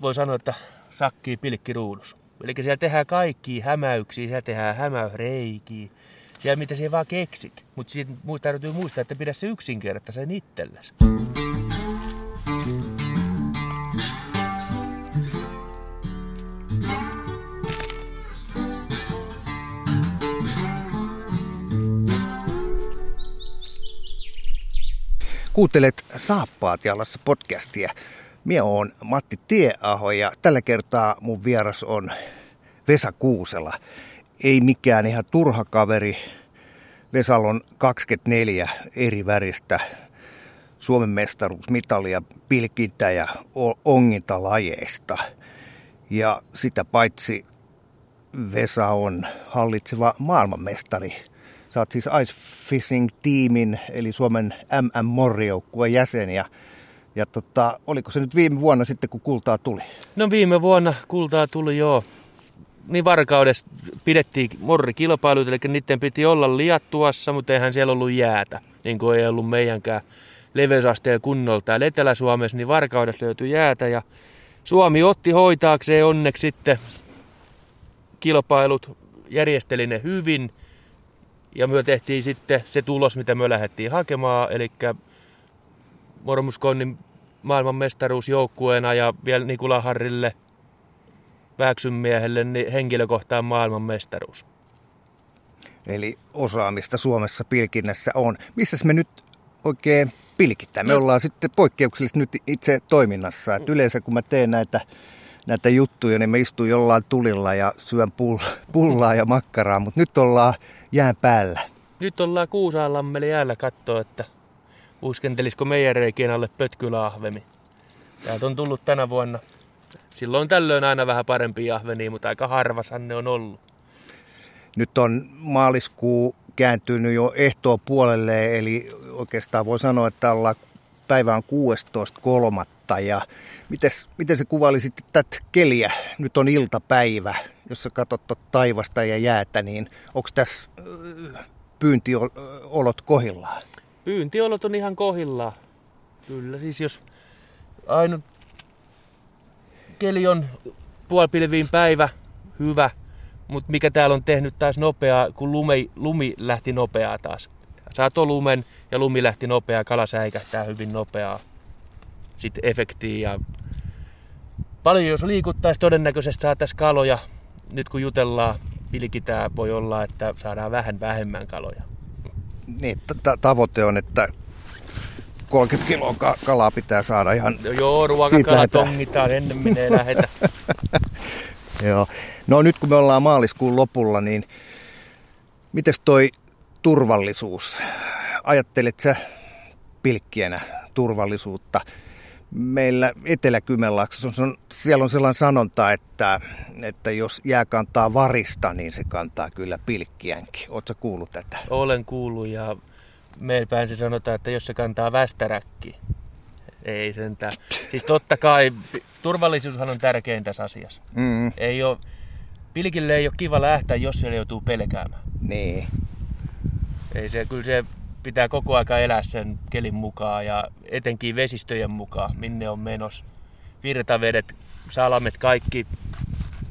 voi sanoa, että sakkii pilkkiruudus. Eli siellä tehdään kaikki hämäyksiä, siellä tehdään hämäysreikiä. Siellä mitä siellä vaan keksit. Mutta siitä täytyy muistaa, että pidä se yksinkertaisen itsellesi. Kuuntelet Saappaat jalassa podcastia. Minä olen Matti Tieaho ja tällä kertaa mun vieras on Vesa Kuusela. Ei mikään ihan turha kaveri. Vesalla on 24 eri väristä Suomen mestaruusmitalia pilkintä- ja ongintalajeista. Ja sitä paitsi Vesa on hallitseva maailmanmestari – oot siis Ice Fishing-tiimin, eli Suomen MM Morri-joukkueen jäsen. Ja, ja tota, oliko se nyt viime vuonna sitten, kun kultaa tuli? No viime vuonna kultaa tuli, joo. Niin varkaudessa pidettiin morrikilpailut, eli niiden piti olla liattuassa, mutta eihän siellä ollut jäätä, niin kuin ei ollut meidänkään leveysasteen kunnolta. Täällä Etelä-Suomessa niin varkaudessa löytyi jäätä ja Suomi otti hoitaakseen onneksi sitten kilpailut, järjesteli ne hyvin – ja me tehtiin sitten se tulos, mitä me lähdettiin hakemaan, eli Mormuskonnin maailmanmestaruusjoukkueena ja vielä Nikula Harrille miehelle niin henkilökohtaan maailmanmestaruus. Eli osaamista Suomessa pilkinnässä on. Missä me nyt oikein pilkitään? Me no. ollaan sitten poikkeuksellisesti nyt itse toiminnassa. Et yleensä kun mä teen näitä, näitä juttuja, niin mä istun jollain tulilla ja syön pullaa ja makkaraa, mutta nyt ollaan jään päällä. Nyt ollaan Kuusaanlammeli jäällä katsoa, että uskentelisiko meidän reikien alle pötkylahvemi. Täältä on tullut tänä vuonna. Silloin tällöin aina vähän parempi ahveni, mutta aika harvashan ne on ollut. Nyt on maaliskuu kääntynyt jo ehtoa puolelle, eli oikeastaan voi sanoa, että ollaan päivä on 16.3. Ja mites, miten se kuvaili sitten tätä keliä? Nyt on iltapäivä jos sä katsot taivasta ja jäätä, niin onko tässä pyyntiolot kohillaan? Pyyntiolot on ihan kohillaan. Kyllä, siis jos ainut keli on puolipilviin päivä, hyvä, mutta mikä täällä on tehnyt taas nopeaa, kun lumi, lumi lähti nopeaa taas. Saato lumen ja lumi lähti nopeaa, kala säikähtää hyvin nopeaa sitten efektiä. Ja paljon jos liikuttaisi todennäköisesti saataisiin kaloja nyt kun jutellaan, pilkitään, voi olla, että saadaan vähän vähemmän kaloja. Niin, t- tavoite on, että 30 kiloa ka- kalaa pitää saada ihan... No joo, ruokakala tongitaan, ennen menee lähetä. joo. No nyt kun me ollaan maaliskuun lopulla, niin miten toi turvallisuus? Ajattelet sä pilkkienä turvallisuutta? Meillä Etelä-Kymenlaaksossa on, siellä on sellainen sanonta, että, että jos jää kantaa varista, niin se kantaa kyllä pilkkiänkin. Oletko kuullut tätä? Olen kuullut ja meillä päin se sanotaan, että jos se kantaa västäräkki, ei sentään. Siis totta kai turvallisuushan on tärkein tässä asiassa. Mm. Ei ole, pilkille ei ole kiva lähteä, jos siellä joutuu pelkäämään. Niin. Ei se, kyllä se pitää koko aika elää sen kelin mukaan ja etenkin vesistöjen mukaan, minne on menos. Virtavedet, salamet, kaikki.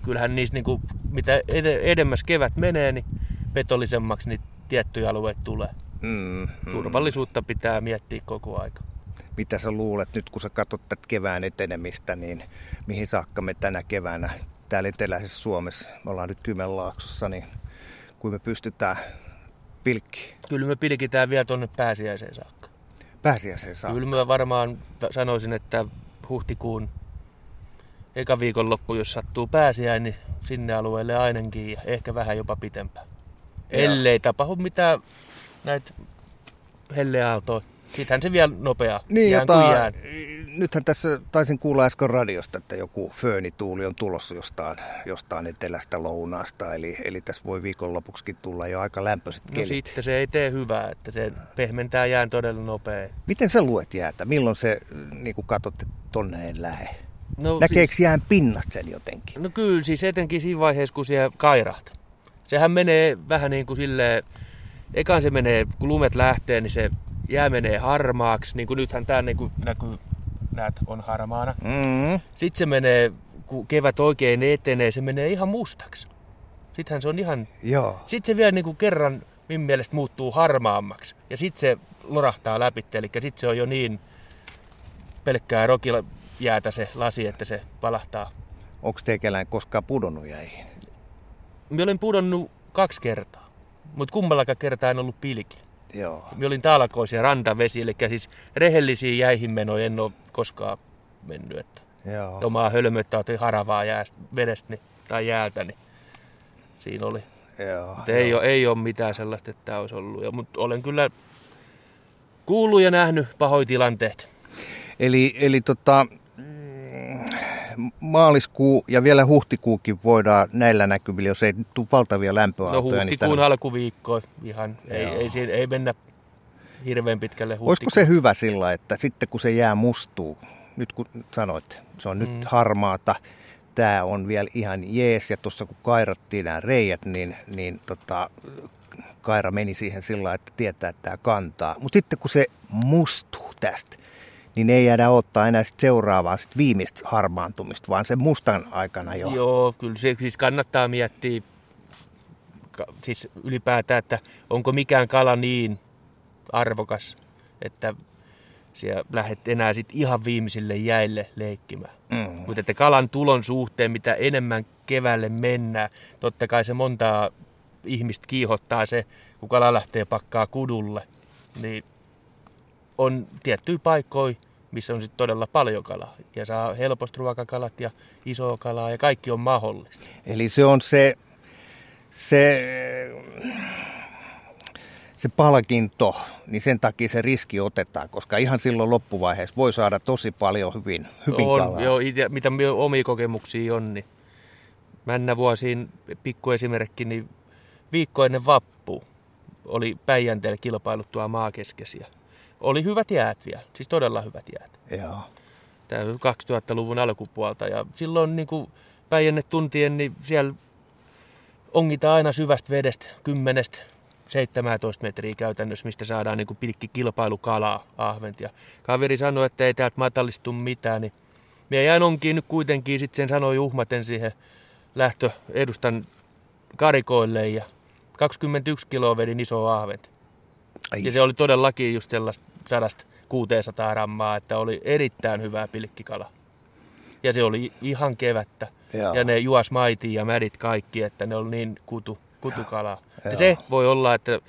Kyllähän niissä, niin kuin, mitä edemmäs kevät menee, niin petollisemmaksi niin tiettyjä alueita tulee. Mm, mm. Turvallisuutta pitää miettiä koko aika. Mitä sä luulet nyt, kun sä katsot tätä kevään etenemistä, niin mihin saakka me tänä keväänä täällä eteläisessä Suomessa, me ollaan nyt Kymenlaaksossa, niin kuin me pystytään pilkki? Kyllä me pilkitään vielä tuonne pääsiäiseen saakka. Pääsiäiseen saakka? Kyllä mä varmaan sanoisin, että huhtikuun eka viikonloppu, jos sattuu pääsiäin, niin sinne alueelle ainakin ja ehkä vähän jopa pitempään. Ellei tapahdu mitään näitä helleaaltoja. Sittenhän se vielä nopeaa. Niin, jota, nythän tässä taisin kuulla äsken radiosta, että joku föönituuli on tulossa jostain, jostain etelästä lounaasta. Eli, eli tässä voi viikonlopuksikin tulla jo aika lämpöiset no kelit. No sitten se ei tee hyvää, että se pehmentää jään todella nopea. Miten sä luet jäätä? Milloin se, niin kuin katsot, että tonne ei lähe? No, Näkeekö siis, jään pinnasta sen jotenkin? No kyllä, siis etenkin siinä vaiheessa, kun siellä kairaat. Sehän menee vähän niin kuin silleen, ekan se menee, kun lumet lähtee, niin se jää menee harmaaksi. Niin kuin nythän tämä niin kuin näkyy näet, on harmaana. Mm. Sitten se menee, kun kevät oikein etenee, se menee ihan mustaksi. Sittenhän se on ihan... Joo. Sitten se vielä niin kuin kerran minun mielestä muuttuu harmaammaksi. Ja sitten se lorahtaa läpi, eli sitten se on jo niin pelkkää rokilla jäätä se lasi, että se palahtaa. Onko teikälään koskaan pudonnut jäihin? Minä olen pudonnut kaksi kertaa, mutta kummallakaan kertaa en ollut pilki. Joo. Minä olin talkoisia rantavesi, eli siis rehellisiä jäihin menoja en ole koskaan mennyt. Että Joo. omaa hölmöttä otin haravaa jäästä, vedestä niin, tai jäältä, niin siinä oli. Joo. Mutta ei, ole, ei ole mitään sellaista, että tämä olisi ollut. Ja, mutta olen kyllä kuullut ja nähnyt pahoja tilanteet. Eli, eli tota, mm, maaliskuu ja vielä huhtikuukin voidaan näillä näkyvillä, jos ei tule valtavia No lämpöaaltoja. huhtikuun tänne- alkuviikko ihan. Ei, Joo. ei, siinä- ei mennä hirveän pitkälle Olisiko huhtikuun. se hyvä sillä, että sitten kun se jää mustuu, nyt kun sanoit, se on Mm. nyt harmaata, tämä on vielä ihan jees, ja tuossa kun kairattiin nämä reijät, niin, niin tota, kaira meni siihen sillä että tietää, että tämä kantaa. Mutta sitten kun se mustuu tästä, niin ei jäädä ottaa enää sit seuraavaa sit viimeistä harmaantumista, vaan sen mustan aikana jo. Joo, kyllä se siis kannattaa miettiä siis ylipäätään, että onko mikään kala niin arvokas, että siellä lähdet enää sit ihan viimeisille jäille leikkimään. Mm. Mutta että kalan tulon suhteen, mitä enemmän keväälle mennään, totta kai se montaa ihmistä kiihottaa se, kun kala lähtee pakkaa kudulle, niin on tiettyjä paikkoja, missä on sitten todella paljon kalaa. Ja saa helposti ruokakalat ja isoa kalaa ja kaikki on mahdollista. Eli se on se, se, se palkinto, niin sen takia se riski otetaan, koska ihan silloin loppuvaiheessa voi saada tosi paljon hyvin, hyvin on, kalaa. joo, ite, mitä omia kokemuksia on, niin männä vuosiin pikku esimerkki, niin viikko ennen vappua oli Päijänteellä kilpailut tuolla maakeskesiä. Oli hyvät jäät vielä, siis todella hyvät jäät. Joo. Tämä 2000-luvun alkupuolta ja silloin niin kuin Päijänne tuntien, niin siellä ongitaan aina syvästä vedestä 10 17 metriä käytännössä, mistä saadaan niin kuin pilkki kilpailukalaa, ahvent. Ja kaveri sanoi, että ei täältä matallistu mitään, niin minä jäin onkin nyt kuitenkin, sitten sen sanoi uhmaten siihen lähtö edustan karikoille ja 21 kiloa vedin iso ahvent. Ai, Ja se oli todellakin just sellaista 100-600 rammaa, että oli erittäin hyvää pilkkikala. Ja se oli ihan kevättä. Joo. Ja ne juos maitiin ja mädit kaikki, että ne oli niin kutu, kutukalaa. Ja se voi olla, että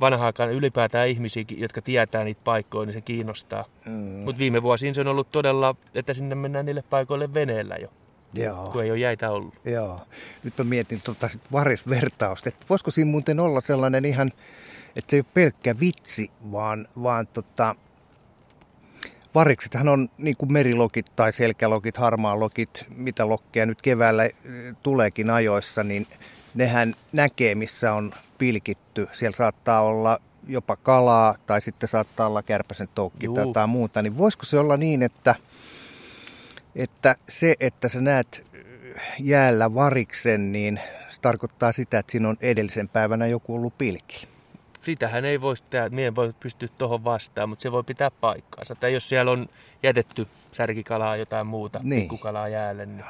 vanhaakaan ylipäätään ihmisiä, jotka tietää niitä paikkoja, niin se kiinnostaa. mm, Mutta viime vuosiin se on ollut todella, että sinne mennään niille paikoille veneellä jo, joo. kun ei ole jäitä ollut. Joo. Nyt mä mietin tota sit varisvertausta, että voisiko siinä muuten olla sellainen ihan, että se ei ole pelkkä vitsi, vaan, vaan tota, variksithan on niin kuin merilokit tai selkälokit, harmaalokit, mitä lokkeja nyt keväällä eh, tuleekin ajoissa, niin nehän näkee, missä on pilkitty. Siellä saattaa olla jopa kalaa tai sitten saattaa olla kärpäsen toukki tai jotain muuta. Niin voisiko se olla niin, että, että se, että sä näet jäällä variksen, niin se tarkoittaa sitä, että siinä on edellisen päivänä joku ollut pilkillä. Sitähän ei voi tehdä, mie en voi pystyä tuohon vastaan, mutta se voi pitää paikkaansa. Tai jos siellä on jätetty särkikalaa jotain muuta, Niin. niin. pikkukalaa jäälle, niin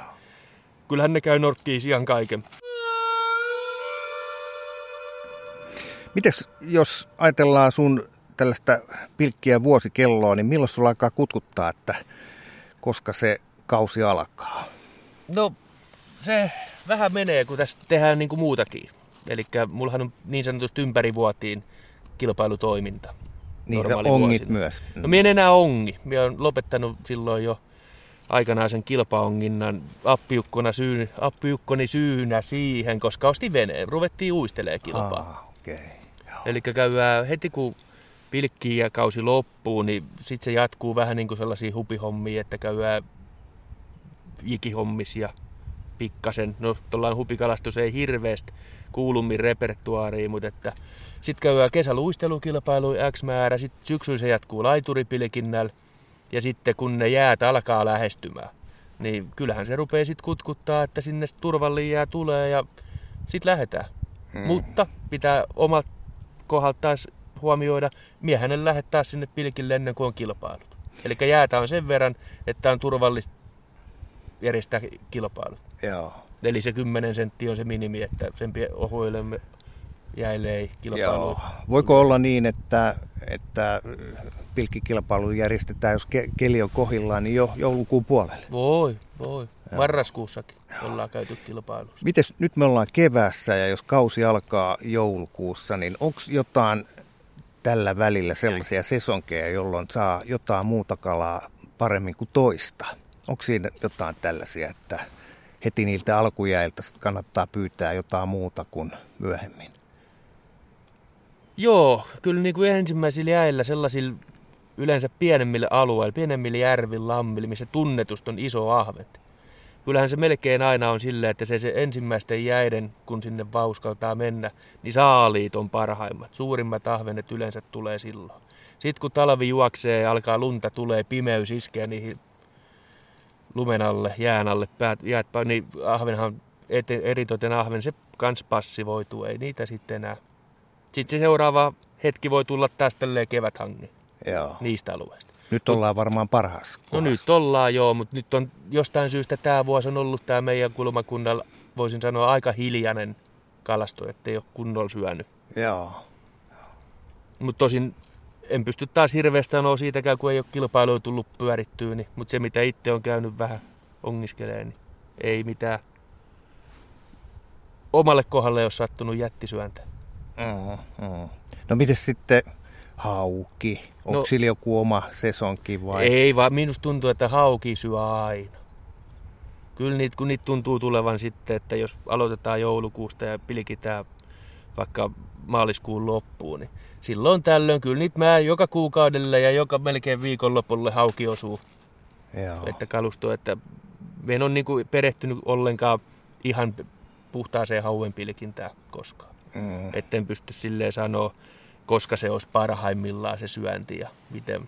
kyllähän ne käy norkkiin ihan kaiken. Mites jos ajatellaan sun tällaista pilkkiä vuosikelloa, niin milloin sulla alkaa kutkuttaa, että koska se kausi alkaa? No se vähän menee, kun tässä tehdään niin kuin muutakin. Eli mullahan on niin sanotusti ympärivuotiin kilpailutoiminta. Niin sä ongit myös. No minä en enää ongi. Minä olen lopettanut silloin jo aikanaan sen kilpaonginnan appiukkona syyn, appiukkoni syynä siihen, koska ostin veneen. Ruvettiin uistelee kilpaa. Ah. Okay. Eli käydään heti kun pilkkii ja kausi loppuu, niin sitten se jatkuu vähän niin kuin sellaisia hupihommia, että käydään jikihommis ja pikkasen. No tuollainen hupikalastus ei hirveästi kuulummin repertuaariin, mutta että sitten käydään kesäluistelukilpailu X määrä, sitten syksyllä se jatkuu laituripilkinnällä ja sitten kun ne jäät alkaa lähestymään, niin kyllähän se rupeaa sitten kutkuttaa, että sinne turvallinen jää tulee ja sitten lähdetään. Mm. Mutta pitää omat kohdalta taas huomioida, miehän lähettää sinne pilkille ennen kuin on kilpailut. Eli jäätä on sen verran, että on turvallista järjestää kilpailut. Joo. Eli se 10 senttiä on se minimi, että sen ohuille jäille ei kilpailu. Joo. Voiko olla niin, että, että pilkkikilpailu järjestetään, jos ke- keli on kohillaan, niin jo joulukuun puolelle? Voi, voi. Marraskuussakin ollaan käyty kilpailussa. Mites nyt me ollaan keväässä ja jos kausi alkaa joulukuussa, niin onko jotain tällä välillä sellaisia sesonkeja, jolloin saa jotain muuta kalaa paremmin kuin toista? Onko siinä jotain tällaisia, että heti niiltä alkujäiltä kannattaa pyytää jotain muuta kuin myöhemmin? Joo, kyllä niin kuin ensimmäisillä jäillä sellaisilla yleensä pienemmille alueilla, pienemmillä järvillä, lammilla, missä tunnetusta on iso ahvet. Kyllähän se melkein aina on silleen, että se, se ensimmäisten jäiden, kun sinne vauskaltaa mennä, niin saaliit on parhaimmat. Suurimmat ahvenet yleensä tulee silloin. Sitten kun talvi juoksee ja alkaa lunta, tulee pimeys iskeä niihin lumen alle, jään alle, päät, jäät, niin ahvenhan, eten, eritoten ahven, se kans passivoituu, ei niitä sitten enää. Sitten se seuraava hetki voi tulla taas tälleen keväthangi Joo. niistä alueista. Nyt ollaan varmaan parhaassa No kohdassa. nyt ollaan joo, mutta nyt on jostain syystä tämä vuosi on ollut tämä meidän kulmakunnalla, voisin sanoa, aika hiljainen kalasto, ettei ole kunnolla syönyt. Joo. Mutta tosin en pysty taas hirveästi sanoa siitäkään, kun ei ole kilpailuja tullut pyörittyä, niin, mutta se mitä itse on käynyt vähän ongiskelee, niin ei mitään omalle kohdalle ei ole sattunut jättisyöntä. Mm, mm. No miten sitten hauki? Onko No- sillä joku oma sesonki vai? Ei vaan minusta tuntuu, että hauki syö aina. Kyllä niitä, kun niitä tuntuu tulevan sitten, että jos aloitetaan joulukuusta ja pilkitään vaikka maaliskuun loppuun, niin silloin tällöin kyllä niitä mä joka kuukaudelle ja joka melkein viikonlopulle hauki osuu. Joo. Että kalusto, että me en ole niin perehtynyt ollenkaan ihan puhtaaseen hauen pilkintään koskaan. Mm. Etten pysty silleen sanoa, koska se olisi parhaimmillaan se syönti ja miten.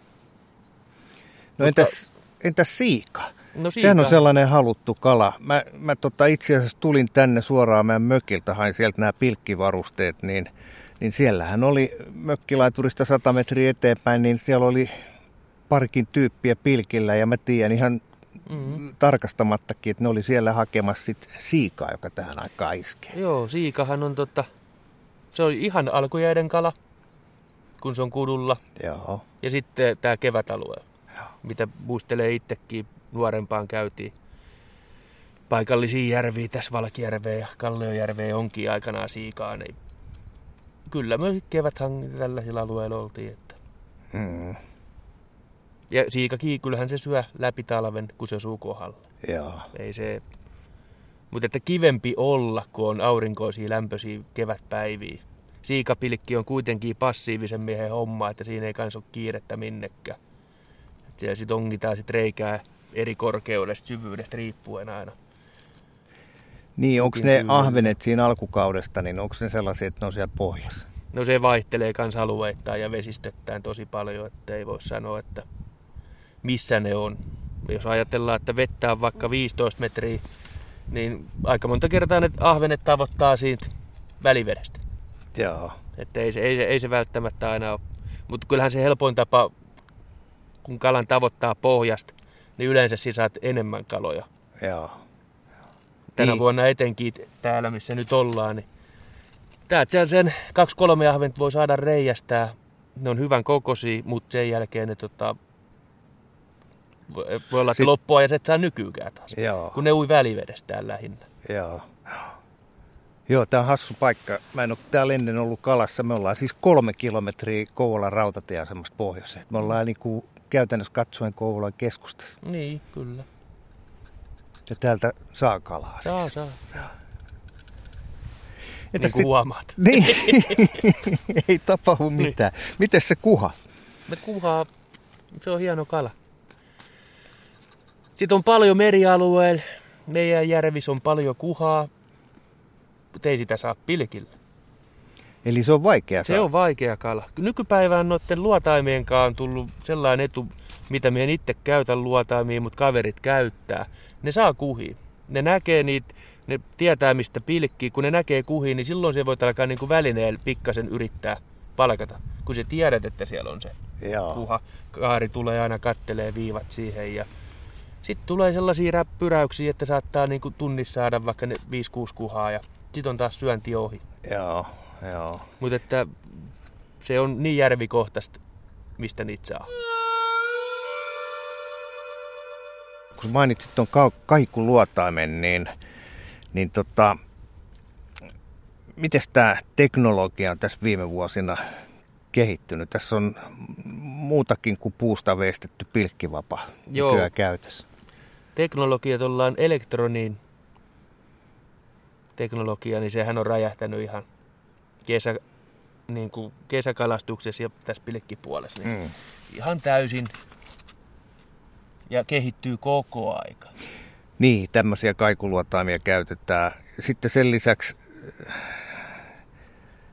No Mutta- entäs, entäs siika? No Sehän on sellainen haluttu kala. Mä, mä tota itse asiassa tulin tänne suoraan meidän mökiltä, hain sieltä nämä pilkkivarusteet, niin, niin siellähän oli mökkilaiturista 100 metriä eteenpäin, niin siellä oli parikin tyyppiä pilkillä ja mä tiedän ihan Mm-hmm. tarkastamattakin, että ne oli siellä hakemassa sit siikaa, joka tähän aikaan iskee. Joo, siikahan on tota, se on ihan alkujäiden kala, kun se on kudulla. Joo. Ja sitten tämä kevätalue, mitä muistelee itsekin nuorempaan käytiin. Paikallisia järviä, tässä Valkijärveä ja Kalliojärveä onkin aikanaan siikaa, niin kyllä me keväthan tällaisilla alueilla oltiin. Että. Mm. Ja siikakin, kyllähän se syö läpi talven, kun se osuu kohdalle. Joo. Ei se... Mutta että kivempi olla, kun on aurinkoisia lämpöisiä kevätpäiviä. Siikapilkki on kuitenkin passiivisen miehen homma, että siinä ei kans ole kiirettä minnekään. Siellä sit ongitaan sit reikää eri korkeudesta, syvyydestä riippuen aina. Niin, onko ne ahvenet siinä alkukaudesta, niin onko ne sellaisia, että ne on siellä pohjassa? No se vaihtelee kans alueittain ja vesistöttään tosi paljon, että ei voi sanoa, että missä ne on. Jos ajatellaan, että vettä on vaikka 15 metriä, niin aika monta kertaa ne ahvenet tavoittaa siitä välivedestä. Joo. Että ei se, ei, se, ei se välttämättä aina ole. Mutta kyllähän se helpoin tapa, kun kalan tavoittaa pohjasta, niin yleensä saat enemmän kaloja. Joo. Tänä Niin. vuonna etenkin täällä, missä nyt ollaan, niin täältä sen kaksi kolme ahventa voi saada reijästää. Ne on hyvän kokoisia, mutta sen jälkeen ne tota, voi olla, että Sit- loppua ja et saa nykyykään taas. Joo. Kun ne ui välivedestään lähinnä. Joo. Joo, tää on hassu paikka. Mä en ole täällä ennen ollut kalassa. Me ollaan siis kolme kilometriä Kouvolan rautatieasemasta pohjoiseen. Me ollaan niin kuin käytännössä katsoen Kouvolan keskustassa. Niin, kyllä. Ja täältä saa kalaa Saa, siis. saa. Entäs Niin kuin sit- huomaat. Niin, ei tapahdu mitään. Miten se kuha? Me kuhaa, se on hieno kala. Sitten on paljon merialueilla. Meidän järvissä on paljon kuhaa, mutta ei sitä saa pilkillä. Eli se on vaikea Se on vaikea kala. Nykypäivään noiden luotaimien kanssa on tullut sellainen etu, mitä minä en itse käytä luotaimia, mutta kaverit käyttää. Ne saa kuhiin. Ne näkee niitä, ne tietää mistä pilkkii. Kun ne näkee kuhiin, niin silloin se voit alkaa niin kuin välineellä pikkasen yrittää palkata, kun sä tiedät, että siellä on se. Joo. kuha. Kaari tulee aina kattelee viivat siihen ja sitten tulee sellaisia räppyräyksiä, että saattaa niinku tunnissa saada vaikka ne 5-6 kuhaa ja sitten on taas syönti ohi. Joo, joo. Mutta että se on niin järvikohtaista, mistä niitä saa. Kun mainitsit tuon ka- kaikuluotaimen, niin, niin tota, miten tämä teknologia on tässä viime vuosina kehittynyt? Tässä on muutakin kuin puusta veistetty pilkkivapa Joo. nykyään käytössä. Teknologiat ollaan elektroniin teknologia, niin sehän on räjähtänyt ihan kesä, niin kuin kesäkalastuksessa ja tässä pilkkipuolessa. Niin Mm. Ihan täysin ja kehittyy koko aika. Niin, tämmöisiä kaikuluotaimia käytetään. Sitten sen lisäksi äh,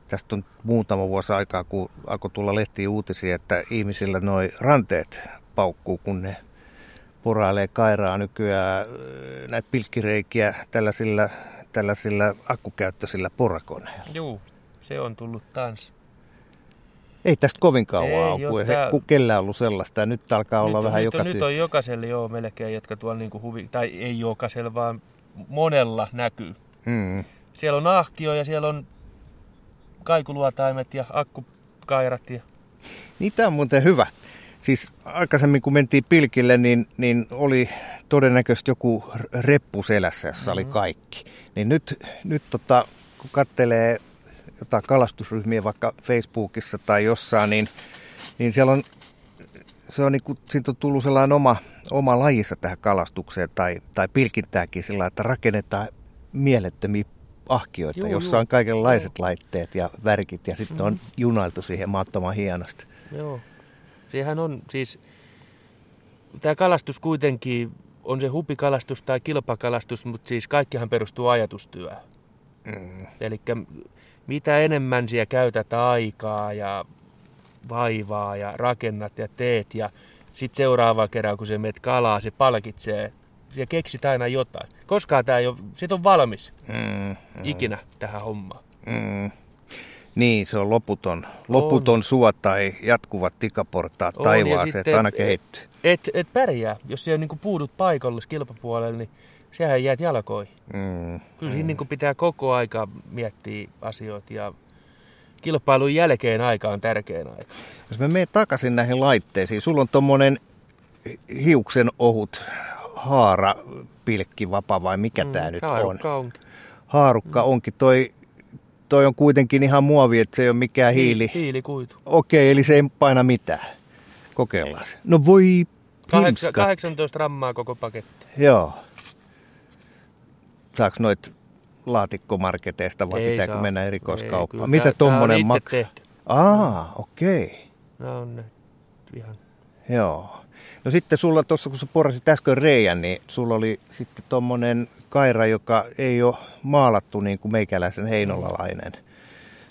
tästä on muutama vuosi aikaa, kun alkoi tulla lehtiin uutisia, että ihmisillä noi ranteet paukkuu, kun ne porailee kairaa nykyään äh, näitä pilkkireikiä tällaisilla, tällaisilla akkukäyttöisillä porakoneilla. Juu, se on tullut taas. Ei tästä kovin kauan ole, kun, he, kun kellään ollut sellaista. Nyt alkaa olla nyt, vähän nyt, joka nyt on jokaiselle joo melkein, jotka tuolla niinku huvi, tai ei jokaisella, vaan monella näkyy. Mm. Siellä on ahkio ja siellä on kaikuluotaimet ja akkukairat ja Niin tämä on muuten hyvä. Siis aikaisemmin kun mentiin pilkille, niin, niin oli todennäköisesti joku reppu selässä, jossa oli Mhm. kaikki. Niin nyt, nyt tota, kun kattelee jotain kalastusryhmiä vaikka Facebookissa tai jossain, niin, niin siellä on, se on niinku, siitä on tullut sellainen oma, oma lajissa tähän kalastukseen tai, tai pilkintäänkin sillä, että rakennetaan mielettömiä ahkioita, Juu, jossa on kaikenlaiset laitteet ja värkit ja sitten on junailtu siihen maattoman hienosti. Joo. Sehän on siis, tämä kalastus kuitenkin on se hupikalastus tai kilpakalastus, mutta siis kaikkihan perustuu ajatustyöhön. Mm. Eli mitä enemmän siellä käytät aikaa ja vaivaa ja rakennat ja teet ja sitten seuraava kerran kun se meet kalaa, se palkitsee. Siellä keksit aina jotain. Koskaan tämä ei ole, sit on valmis Mm, mm, ikinä tähän hommaan. mm. Niin, se on loputon, loputon suo tai jatkuvat tikaportaat On, ja taivaaseen, että aina kehittyy. Et, et pärjää. Jos siellä niinku puudut paikalle kilpapuolelle, niin sehän jäät jalkoihin. Mm. Kyllä siinä niinku pitää koko aika miettiä asioita ja kilpailun jälkeen aika on tärkein aika. Jos me menee takaisin näihin laitteisiin, sulla on tommonen hiuksen ohut haara pilkki vapa vai mikä mm, tämä nyt on? Haarukka on. Haarukka mm. onkin. Toi, toi on kuitenkin ihan muovi, että se ei ole mikään hiili. Hiilikuitu. Okei, eli se ei paina mitään. Kokeillaan se. No voi Kahdeksan, himska. 18 rammaa koko paketti. Joo. Saaks noit laatikkomarketeista vai Ei pitääkö saa. mennä erikoiskauppaan? Mitä on itse maksaa? tehty. Aa, okei. Okay. Nämä on ne ihan... Joo. No sitten sulla tuossa, kun sä porasit äsken reijän, niin sulla oli sitten tommonen kaira, joka ei ole maalattu niin kuin meikäläisen heinolalainen.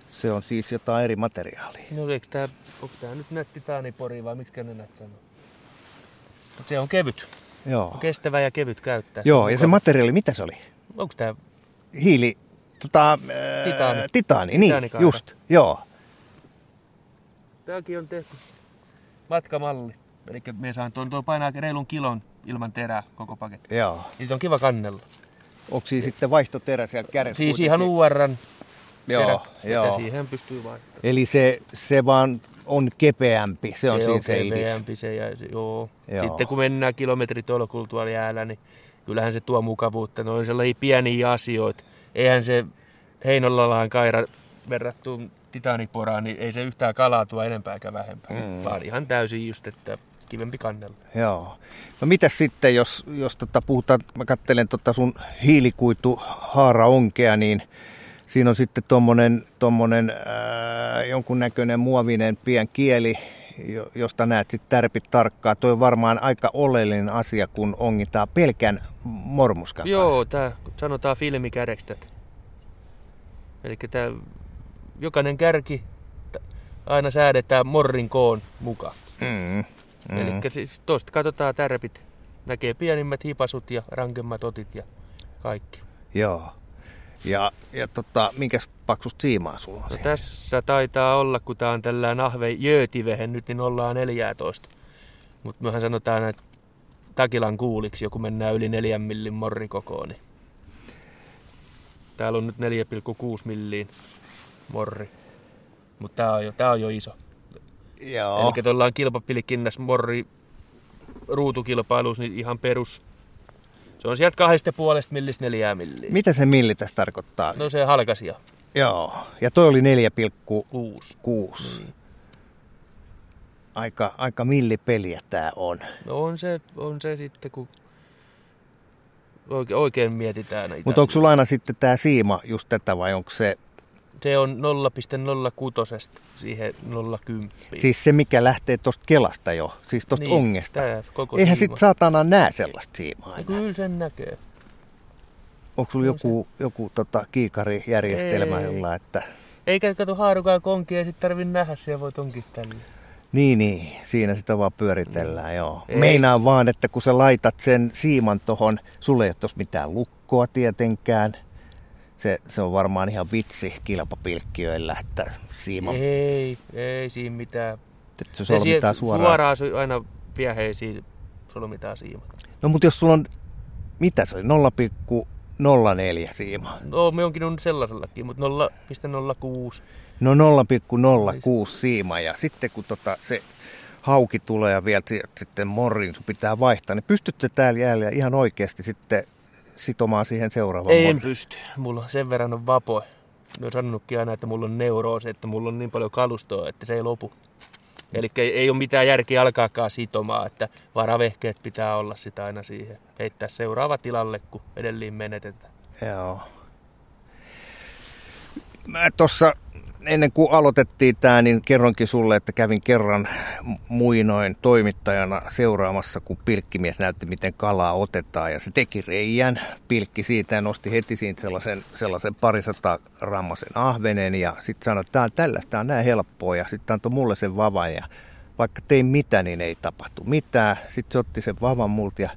Se on siis jotain eri materiaalia. No eikö tää, onko tää nyt nätti taanipori vai miksi ne näet sanoo? Mut se on kevyt. Joo. Kestävä ja kevyt käyttää. Joo, ja se materiaali, mitä se oli? Onko tää Hiili, tota, ää, Titaani. Titaani, niin, just, joo. Tämäkin on tehty matkamalli. Eli me saan tuon, tuo painaa reilun kilon ilman terää koko paketti. Joo. Siitä on kiva kannella. Onko siinä sitten vaihtoterä siellä kädessä? Siis kuitenkin? ihan URn Joo, terä. joo. Ja siihen pystyy vaihtamaan. Eli se, se vaan on kepeämpi, se on se siinä on se idis. keveämpi se, ja se, joo. Joo. Sitten kun mennään kilometritolkulla tuolla jäällä, niin kyllähän se tuo mukavuutta. Ne on sellaisia pieniä asioita. Eihän se Heinolalaan kaira verrattuun Titaniporaan, niin ei se yhtään kalaa tuo enempää eikä vähempää. Mm. Vaan ihan täysin just, että kivempi kannella. Joo. No mitäs sitten, jos, jos tota puhutaan, mä katselen tota sun hiilikuitu haaraonkea, niin siinä on sitten tommonen, tommonen ää, jonkunnäköinen muovinen pien kieli, josta näet sitten tärpit tarkkaa. Toi on varmaan aika oleellinen asia, kun ongitaan pelkän mormuskan Joo, tää sanotaan filmikädeksi tätä. Eli tää, jokainen kärki aina säädetään morrin koon mukaan. Mm, Mm. Eli siis tuosta katsotaan tärpit. Näkee pienimmät hipasut ja rankemmat otit ja kaikki. Joo. Ja, ja tota, minkäs paksusta siimaa sulla on No tässä taitaa olla, kun tää on tällä nahve jöötivehen nyt, niin ollaan 14. Mutta mehän sanotaan, että takilan kuuliksi, joku mennään yli 4 millin morrikokoon. Niin. Täällä on nyt 4,6 milliin morri. Mutta tää on jo, tää on jo iso. Joo. Eli tuolla on kilpapilikinnäs morri ruutukilpailuus, niin ihan perus. Se on sieltä kahdesta puolesta millistä neljää milliä. Mitä se milli tässä tarkoittaa? No se halkasia. Joo. Ja toi oli 4,6. Kuusi. Niin. Aika, aika millipeliä tää on. No on se, on se sitten, kun oikein, oikein mietitään Mutta onko sulla aina sitten tää siima just tätä vai onko se Se on 0,06 siihen 0,10. siis se mikä lähtee tosta kelasta jo, siis tosta Niin, ongesta? koko Eihän siima. sit saatana näe sellaista siimaa enää. kyllä sen näkee. Onko sulla joku, joku tota, kiikarijärjestelmä Ei. jolla, että... Eikä kato haarukaa konkia, ei sit tarvi nähdä, siellä voi tonkin tälle. Niin, niin, siinä sitä vaan pyöritellään, mm. joo. Ei. Meinaan vaan, että kun sä laitat sen siiman tohon, sulle ei ole mitään lukkoa tietenkään. Se, se on varmaan ihan vitsi kilpapilkkiöillä, että siima, Ei, ei siinä mitään. että se solmitaan suoraan. suoraan se aina vieheisiin solmitaan siima. No mutta jos sulla on, mitä se oli, 0,04 siima. No me onkin on sellaisellakin, mutta 0,06. No 0,06 siima ja sitten kun tota, se hauki tulee ja vielä sitten morrin sun pitää vaihtaa, niin pystytkö täällä jäällä ihan oikeasti sitten sitomaan siihen seuraavaan en morrin? pysty. Mulla sen verran on vapo. Mä oon sanonutkin aina, että mulla on neuroosi, että mulla on niin paljon kalustoa, että se ei lopu. Eli ei, ei ole mitään järkeä alkaakaan sitomaan, että varavehkeet pitää olla sitä aina siihen. Heittää seuraava tilalle, kun edelleen menetetään. Joo. Mä tuossa ennen kuin aloitettiin tämä, niin kerronkin sulle, että kävin kerran muinoin toimittajana seuraamassa, kun pilkkimies näytti, miten kalaa otetaan. Ja se teki reijän, pilkki siitä ja nosti heti siitä sellaisen, sellaisen parisata rammasen ahvenen. Ja sitten sanoi, että tämä on tällaista, tämä on näin helppoa. Ja sitten antoi mulle sen vavan. Ja vaikka tein mitä, niin ei tapahtu mitään. Sitten se otti sen vavan multa ja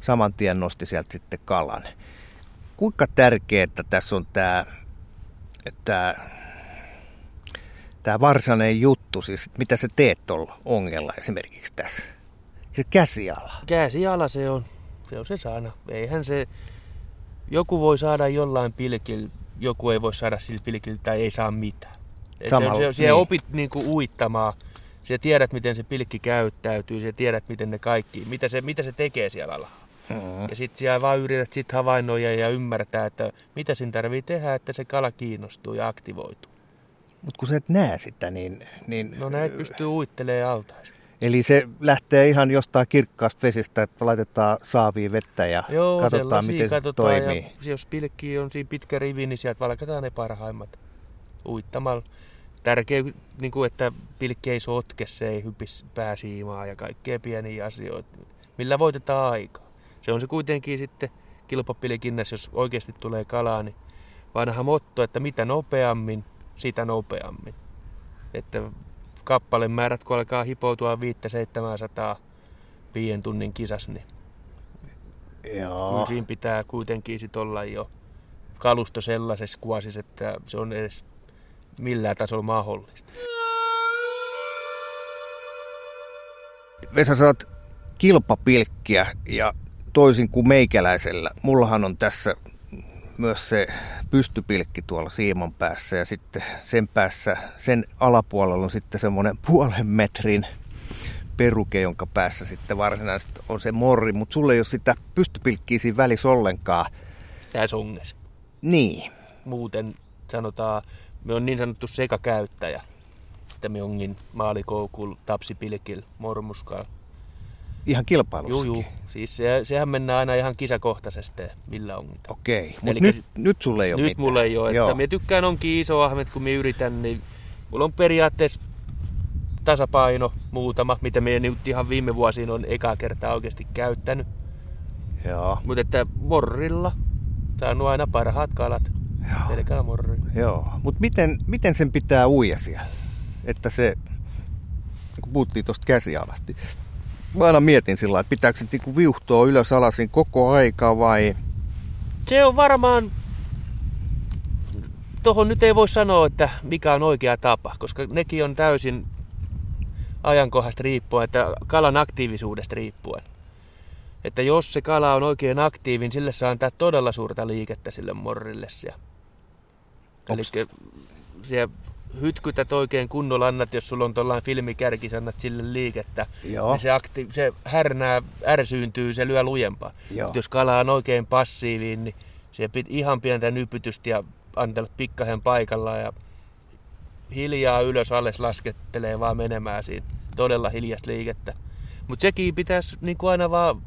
saman tien nosti sieltä sitten kalan. Kuinka tärkeää tässä on tämä, että tämä varsinainen juttu, siis mitä sä teet tuolla ongella esimerkiksi tässä? Se käsiala. Käsiala se on. Se on se sana. Eihän se... Joku voi saada jollain pilkillä, joku ei voi saada sillä pilkillä tai ei saa mitään. Samalla- se, se, siellä niin. opit niinku uittamaan. Sä tiedät, miten se pilkki käyttäytyy. Sä tiedät, miten ne kaikki, mitä se, mitä se tekee siellä alhaalla. Mm. Ja sit siellä vaan yrität sit havainnoida ja ymmärtää, että mitä siinä tarvii tehdä, että se kala kiinnostuu ja aktivoituu. Mutta kun sä et näe sitä, niin... niin No näitä pystyy uittelemaan altaisiin. Eli se lähtee ihan jostain kirkkaasta vesistä, että laitetaan saaviin vettä ja Joo, katsotaan, miten se katsotaan toimii. Ja jos pilkki on siinä pitkä rivi, niin sieltä valkataan ne parhaimmat uittamalla. Tärkeä, niin kuin, että pilkki ei sotke, se ei hypis pääsiimaa ja kaikkea pieniä asioita, millä voitetaan aikaa. Se on se kuitenkin sitten kilpapilkinnässä, jos oikeasti tulee kalaa, niin vanha motto, että mitä nopeammin, sitä nopeammin. Että kappaleen määrät, kun alkaa hipoutua 500-700 viiden tunnin kisas, niin Joo. Siinä pitää kuitenkin sit olla jo kalusto sellaisessa kuosissa, että se on edes millään tasolla mahdollista. Vesa, sä oot kilpapilkkiä ja toisin kuin meikäläisellä, mullahan on tässä myös se pystypilkki tuolla siiman päässä ja sitten sen päässä, sen alapuolella on sitten semmoinen puolen metrin peruke, jonka päässä sitten varsinaisesti on se morri, mutta sulle ei ole sitä pystypilkkiä siinä välissä ollenkaan. Tää songes. Niin, Muuten sanotaan, me on niin sanottu sekakäyttäjä. Että me onkin maalikoukul, tapsipilkil, mormuskal. Ihan kilpailussakin. Juu, juu. Siis se, sehän mennään aina ihan kisakohtaisesti, millä onkin. Okei, mutta Elikkä nyt, nyt sulle ei ole Nyt mitään. mulla ei ole, että Joo. minä tykkään onkin iso ahmet, kun minä yritän, niin mulla on periaatteessa tasapaino muutama, mitä minä nyt ihan viime vuosina on ekaa kertaa oikeasti käyttänyt. Joo, Mutta että morrilla saanut aina parhaat kalat. Joo. Pelkällä morrilla. joo. Mutta miten, miten sen pitää uija siellä? Että se, kun puhuttiin tuosta käsialasta, mä aina mietin sillä että pitääkö se niinku viuhtoa ylös alasin koko aika vai... Se on varmaan tuohon nyt ei voi sanoa, että mikä on oikea tapa, koska nekin on täysin ajankohdasta riippuen, että kalan aktiivisuudesta riippuen. Että jos se kala on oikein aktiivin, sille saa antaa todella suurta liikettä sille morrille. Eli se hytkytät oikein kunnolla annat, jos sulla on tuollainen filmikärki, annat sille liikettä, Joo. niin se, akti- se härnää, ärsyyntyy, se lyö lujempaa. Mutta jos kala on oikein passiivinen, niin se pit ihan pientä nypytystä ja antella pikkasen paikallaan ja hiljaa ylös alles laskettelee vaan menemään siinä. Todella hiljasta liikettä. Mutta sekin pitäisi niin kuin aina vaan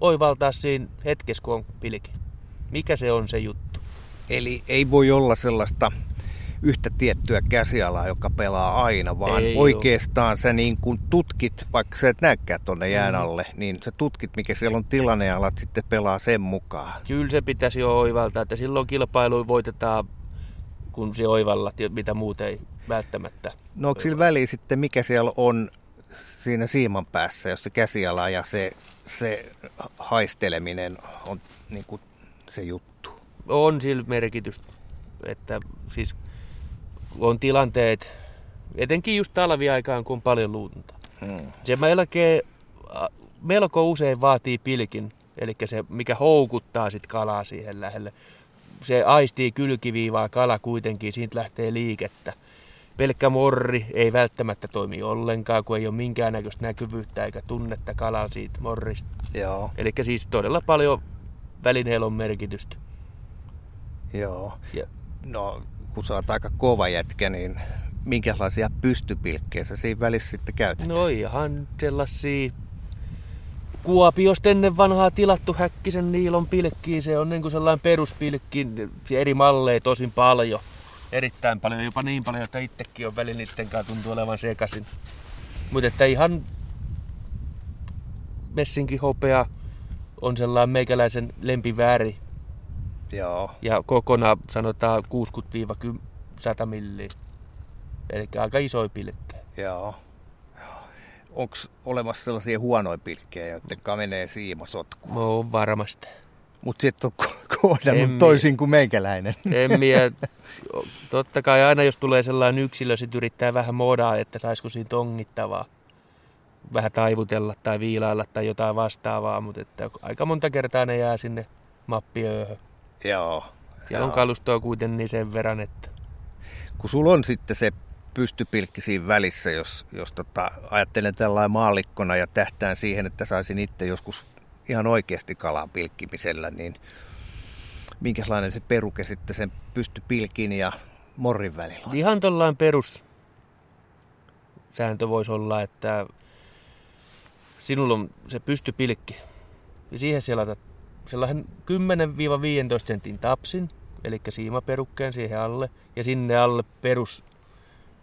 oivaltaa siinä hetkessä, kun on pilki. Mikä se on se juttu? Eli ei voi olla sellaista yhtä tiettyä käsialaa, joka pelaa aina, vaan Ei oikeastaan ole. sä niin kuin tutkit, vaikka sä et näkään tuonne jään mm. alle, niin sä tutkit, mikä siellä on tilanne ja alat sitten pelaa sen mukaan. Kyllä se pitäisi jo oivaltaa, että silloin kilpailuja voitetaan, kun se oivallat, mitä muut ei välttämättä. No onko sillä väliä sitten, mikä siellä on siinä siiman päässä, jos se käsiala ja se, se haisteleminen on niin kuin se juttu? On sillä merkitystä, että siis on tilanteet, etenkin just talviaikaan, kun on paljon lunta. Hmm. Se melkein, melko usein vaatii pilkin, eli se, mikä houkuttaa sit kalaa siihen lähelle. Se aistii kylkiviivaa kala kuitenkin, siitä lähtee liikettä. Pelkkä morri ei välttämättä toimi ollenkaan, kun ei ole minkäännäköistä näkyvyyttä eikä tunnetta kalan siitä morrista. Joo. Eli siis todella paljon välineellä on merkitystä. Joo. Ja. No kun sä oot aika kova jätkä, niin minkälaisia pystypilkkejä sä siinä välissä sitten käytät? No ihan sellaisia Kuopiosta ennen vanhaa tilattu häkkisen niilon pilkkiä. Se on niin kuin sellainen peruspilkki, eri malleja tosin paljon. Erittäin paljon, jopa niin paljon, että itsekin on välillä niiden kanssa tuntuu olevan sekaisin. Mutta että ihan messinkin hopea on sellainen meikäläisen lempiväri. Joo. Ja kokona sanotaan 60-100 milliä. Eli aika isoja pilkkejä. Joo. Onko olemassa sellaisia huonoja pilkkejä, joiden menee sotku? No varmasti. Mutta sitten on kohdannut toisin kuin meikäläinen. En mie, totta kai aina jos tulee sellainen yksilö, sit yrittää vähän modaa, että saisiko siinä tongittavaa. Vähän taivutella tai viilailla tai jotain vastaavaa, mutta että aika monta kertaa ne jää sinne mappiööhön. Joo. Siellä on kalustoa kuitenkin sen verran, että... Kun sulla on sitten se pystypilkki siinä välissä, jos, jos tota, ajattelen tällainen maallikkona ja tähtään siihen, että saisin itse joskus ihan oikeasti kalaa pilkkimisellä, niin minkälainen se peruke sitten sen pystypilkin ja morrin välillä on? Ihan tuollainen perus sääntö voisi olla, että sinulla on se pystypilkki ja siihen siellä sellainen 10-15 sentin tapsin, eli siimaperukkeen siihen alle, ja sinne alle perus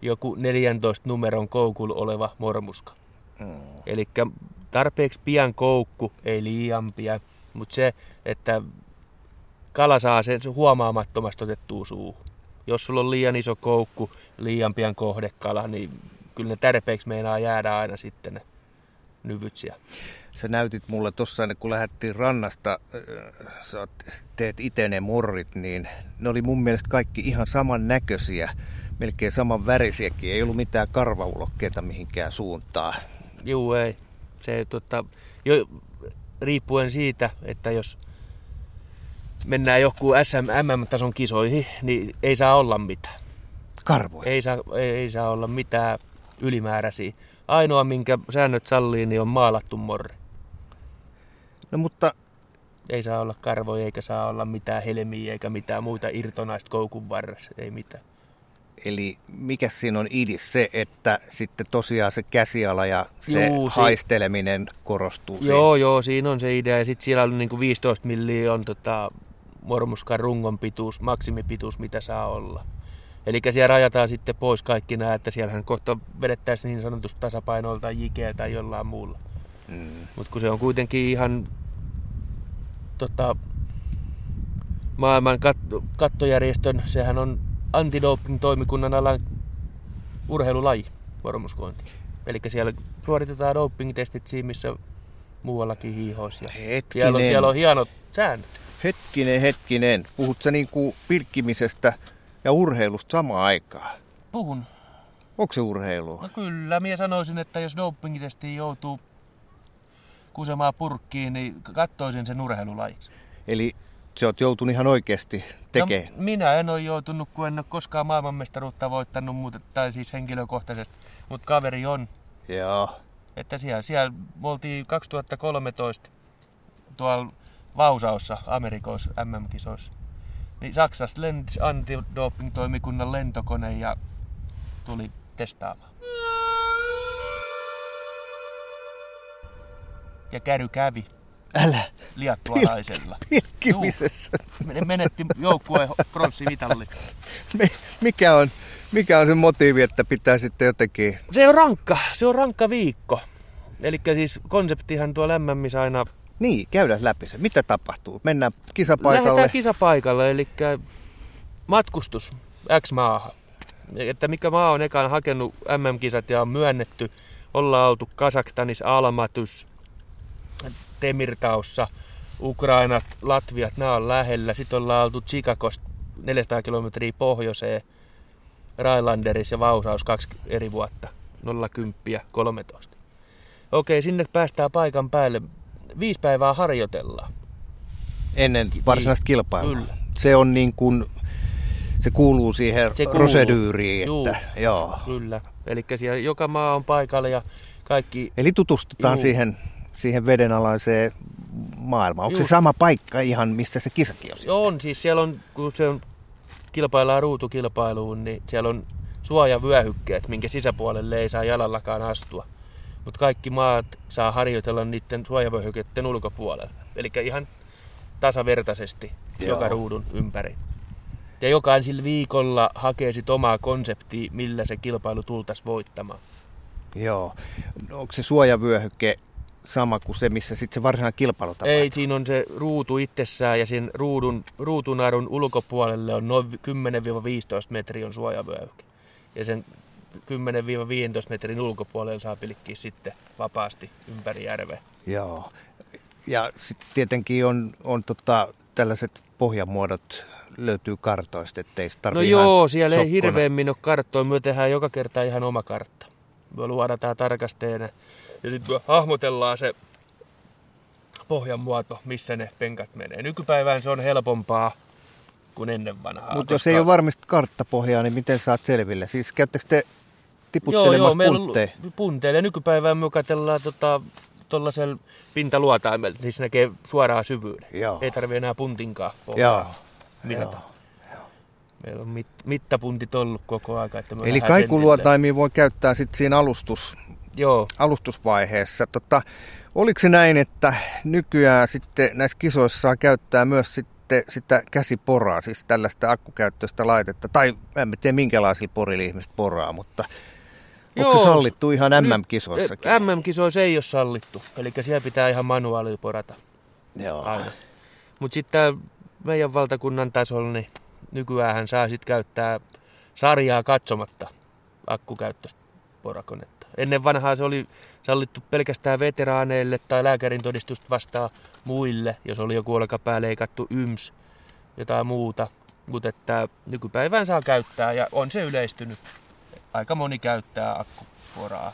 joku 14 numeron koukulla oleva mormuska. Mm. Eli tarpeeksi pian koukku, ei liian pian, mutta se, että kala saa sen huomaamattomasti otettua suuhun. Jos sulla on liian iso koukku, liian pian kohdekala, niin kyllä ne tarpeeksi meinaa jäädä aina sitten ne nyvyt siellä sä näytit mulle tuossa, kun lähdettiin rannasta, äh, sä teet itse ne morrit, niin ne oli mun mielestä kaikki ihan saman näköisiä, melkein saman värisiäkin. Ei ollut mitään karvaulokkeita mihinkään suuntaan. Juu, ei. Se, tota, jo, riippuen siitä, että jos mennään joku SM-tason kisoihin, niin ei saa olla mitään. Karvoja? Ei saa, ei, ei saa olla mitään ylimääräisiä. Ainoa, minkä säännöt sallii, niin on maalattu morri. No mutta... Ei saa olla karvoja, eikä saa olla mitään helmiä, eikä mitään muita irtonaista koukun varressa, ei mitään. Eli mikä siinä on idis se, että sitten tosiaan se käsiala ja se Juu, haisteleminen si- korostuu Joo, siinä. joo, siinä on se idea. Ja sitten siellä on niin kuin 15 milliä on tota, mormuskan rungon pituus, maksimipituus, mitä saa olla. Eli siellä rajataan sitten pois kaikki nämä, että siellähän kohta vedettäisiin niin sanotusti tasapainoilta jikeä tai jollain muulla. Mm. Mutta kun se on kuitenkin ihan tota, maailman kat- kattojärjestön, sehän on antidoping-toimikunnan alan urheilulaji, vormuskointi. Eli siellä suoritetaan doping-testit siinä, missä muuallakin hiihoissa. Siellä on, siellä on hienot säännöt. Hetkinen, hetkinen. Puhut sä niin kuin pilkkimisestä ja urheilusta samaan aikaan. Puhun. Onko se urheilua? No kyllä, minä sanoisin, että jos dopingitestiin joutuu kusemaan purkkiin, niin katsoisin sen urheilulajiksi. Eli sä oot joutunut ihan oikeasti tekemään. No, minä en ole joutunut, kun en ole koskaan maailmanmestaruutta voittanut, mutta, tai siis henkilökohtaisesti, mutta kaveri on. Joo. Että siellä, siellä me oltiin 2013 tuolla Vausaossa Amerikoissa MM-kisoissa. Niin Saksassa lensi antidoping-toimikunnan lentokone ja tuli testaamaan. Ja käry kävi Älä. liattualaisella. Pilkkimisessä. Juu. Menetti joukkueen pronssivitalli. Mi- Mikä on, mikä on se motiivi, että pitää sitten jotenkin... Se on rankka, se on rankka viikko. Eli siis konseptihan tuo lämmämis aina Niin, käydään läpi se. Mitä tapahtuu? Mennään kisapaikalle. Lähdetään kisapaikalle, eli matkustus X-maahan. Että mikä maa on ekaan hakenut MM-kisat ja on myönnetty. Ollaan oltu Kasakstanissa, Almatys, Temirtaussa, Ukrainat, Latviat, nämä on lähellä. Sitten ollaan oltu Chicagosta 400 kilometriä pohjoiseen, Railanderissa ja Vausaus kaksi eri vuotta, 010 ja 13. Okei, sinne päästään paikan päälle. Viisi päivää harjoitellaan. Ennen varsinaista kilpailua. Kyllä. Se on niin kuin... Se kuuluu siihen Se kuuluu. proseduuriin, Juu. että joo. Kyllä. Eli siellä joka maa on paikalla ja kaikki... Eli tutustutaan Juu. siihen, siihen vedenalaiseen maailmaan. Onko se Just. sama paikka ihan, missä se kisakin on? On, siis siellä on, kun se on, kilpaillaan ruutukilpailuun, niin siellä on suojavyöhykkeet, minkä sisäpuolelle ei saa jalallakaan astua. Mutta kaikki maat saa harjoitella niiden suojavyöhykkeiden ulkopuolella. Eli ihan tasavertaisesti Joo. joka ruudun ympäri. Ja jokainen sillä viikolla hakee sit omaa konseptia, millä se kilpailu tultaisi voittamaan. Joo. No, Onko se suojavyöhyke sama kuin se, missä sitten se varsinainen kilpailu tapahtuu? Ei, siinä on se ruutu itsessään ja sen ruudun, ruutunarun ulkopuolelle on noin 10-15 metriä on suojavyöhyke. Ja sen 10-15 metrin ulkopuolelle saa pilkkiä sitten vapaasti ympäri järveä. Joo. Ja sitten tietenkin on, on tota, tällaiset pohjamuodot löytyy kartoista, ettei se No joo, siellä ei sokkona. hirveämmin ole karttoja. Me tehdään joka kerta ihan oma kartta. Me luodataan tarkasteena ja sitten hahmotellaan se pohjan muoto, missä ne penkat menee. Nykypäivään se on helpompaa kuin ennen vanhaa. Mutta jos koska- ei ole varmasti karttapohjaa, niin miten saat selville? Siis käyttäkö te tiputtelemassa meillä puntteja? on punteilla. Nykypäivään me katsellaan tota, tuollaisella pintaluotaimella, niin se näkee suoraan syvyyden. Joo. Ei tarvi enää puntinkaan Joo. mitata. Joo. Meillä on mit, mittapuntit ollut koko aika. Että Eli kaikuluotaimia voi käyttää sitten siinä alustus. Joo, alustusvaiheessa. Tota, oliko se näin, että nykyään sitten näissä kisoissa saa käyttää myös sitten sitä käsiporaa, siis tällaista akkukäyttöistä laitetta, tai en tiedä minkälaisilla porilla ihmiset poraa, mutta onko se sallittu ihan MM-kisoissakin? Eh, MM-kisoissa ei ole sallittu. Eli siellä pitää ihan manuaalilla porata Joo. aina. Mutta sitten meidän valtakunnan tasolla, niin nykyään saa sitten käyttää sarjaa katsomatta akkukäyttöistä porakonetta. Ennen vanhaa se oli sallittu pelkästään veteraaneille tai lääkärin todistusta vastaan muille, jos oli joku olkapää leikattu yms, jotain muuta. Mutta että nykypäivään saa käyttää ja on se yleistynyt. Aika moni käyttää akkuporaa.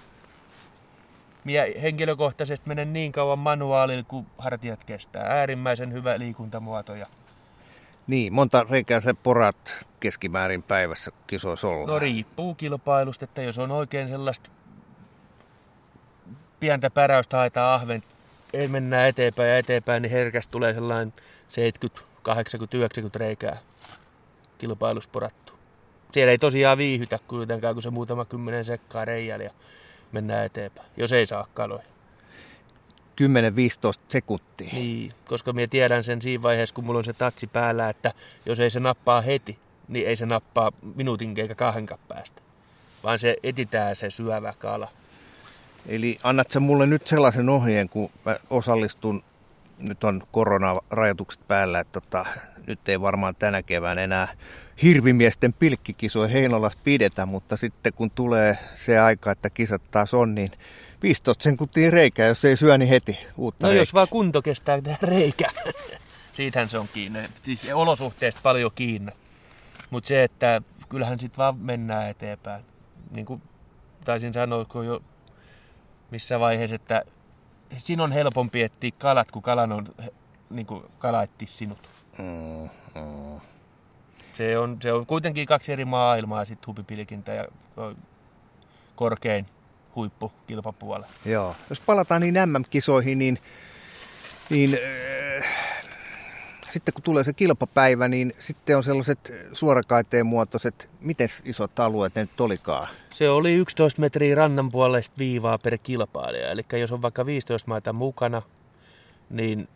Mie henkilökohtaisesti menen niin kauan manuaalilla, kun hartiat kestää. Äärimmäisen hyvä liikuntamuoto. Ja Niin, monta reikää se porat keskimäärin päivässä, kisoissa ollaan. no riippuu kilpailusta, että jos on oikein sellaista pientä päräystä haetaan ahven, ei mennään eteenpäin ja eteenpäin, niin herkästi tulee sellainen 70, 80, 90 reikää kilpailussa porattu. Siellä ei tosiaan viihytä kuitenkaan, kun se muutama kymmenen sekkaa reijällä ja mennään eteenpäin, jos ei saa kaloja. 10-15 sekuntia. Niin, koska minä tiedän sen siinä vaiheessa, kun mulla on se tatsi päällä, että jos ei se nappaa heti, niin ei se nappaa minuutin eikä kahdenkaan päästä. Vaan se etitään se syövä kala. Eli annat sä mulle nyt sellaisen ohjeen, kun mä osallistun, nyt on koronarajoitukset päällä, että tota, nyt ei varmaan tänä kevään enää hirvimiesten pilkkikisoja Heinolassa pidetä, mutta sitten kun tulee se aika, että kisat taas on, niin 15 sekuntia reikää, jos ei syö, niin heti uutta No reikää. jos vaan kunto kestää tehdä reikä. Siitähän se on kiinni. Siis olosuhteista paljon kiinni. Mutta se, että kyllähän sitten vaan mennään eteenpäin. Niin kuin taisin sanoa kun jo missä vaiheessa, että siinä on helpompi etsiä kalat, kun kalan on, niin kuin kala etsii sinut. Mm, mm. Se on, se on kuitenkin kaksi eri maailmaa, sitten hupipilkintä ja korkein huippu kilpapuolella. Joo. Jos palataan niin MM-kisoihin, niin, niin äh, sitten kun tulee se kilpapäivä, niin sitten on sellaiset suorakaiteen muotoiset, miten isot alueet ne nyt olikaan? Se oli 11 metriä rannan puolesta viivaa per kilpailija. Eli jos on vaikka 15 maita mukana, niin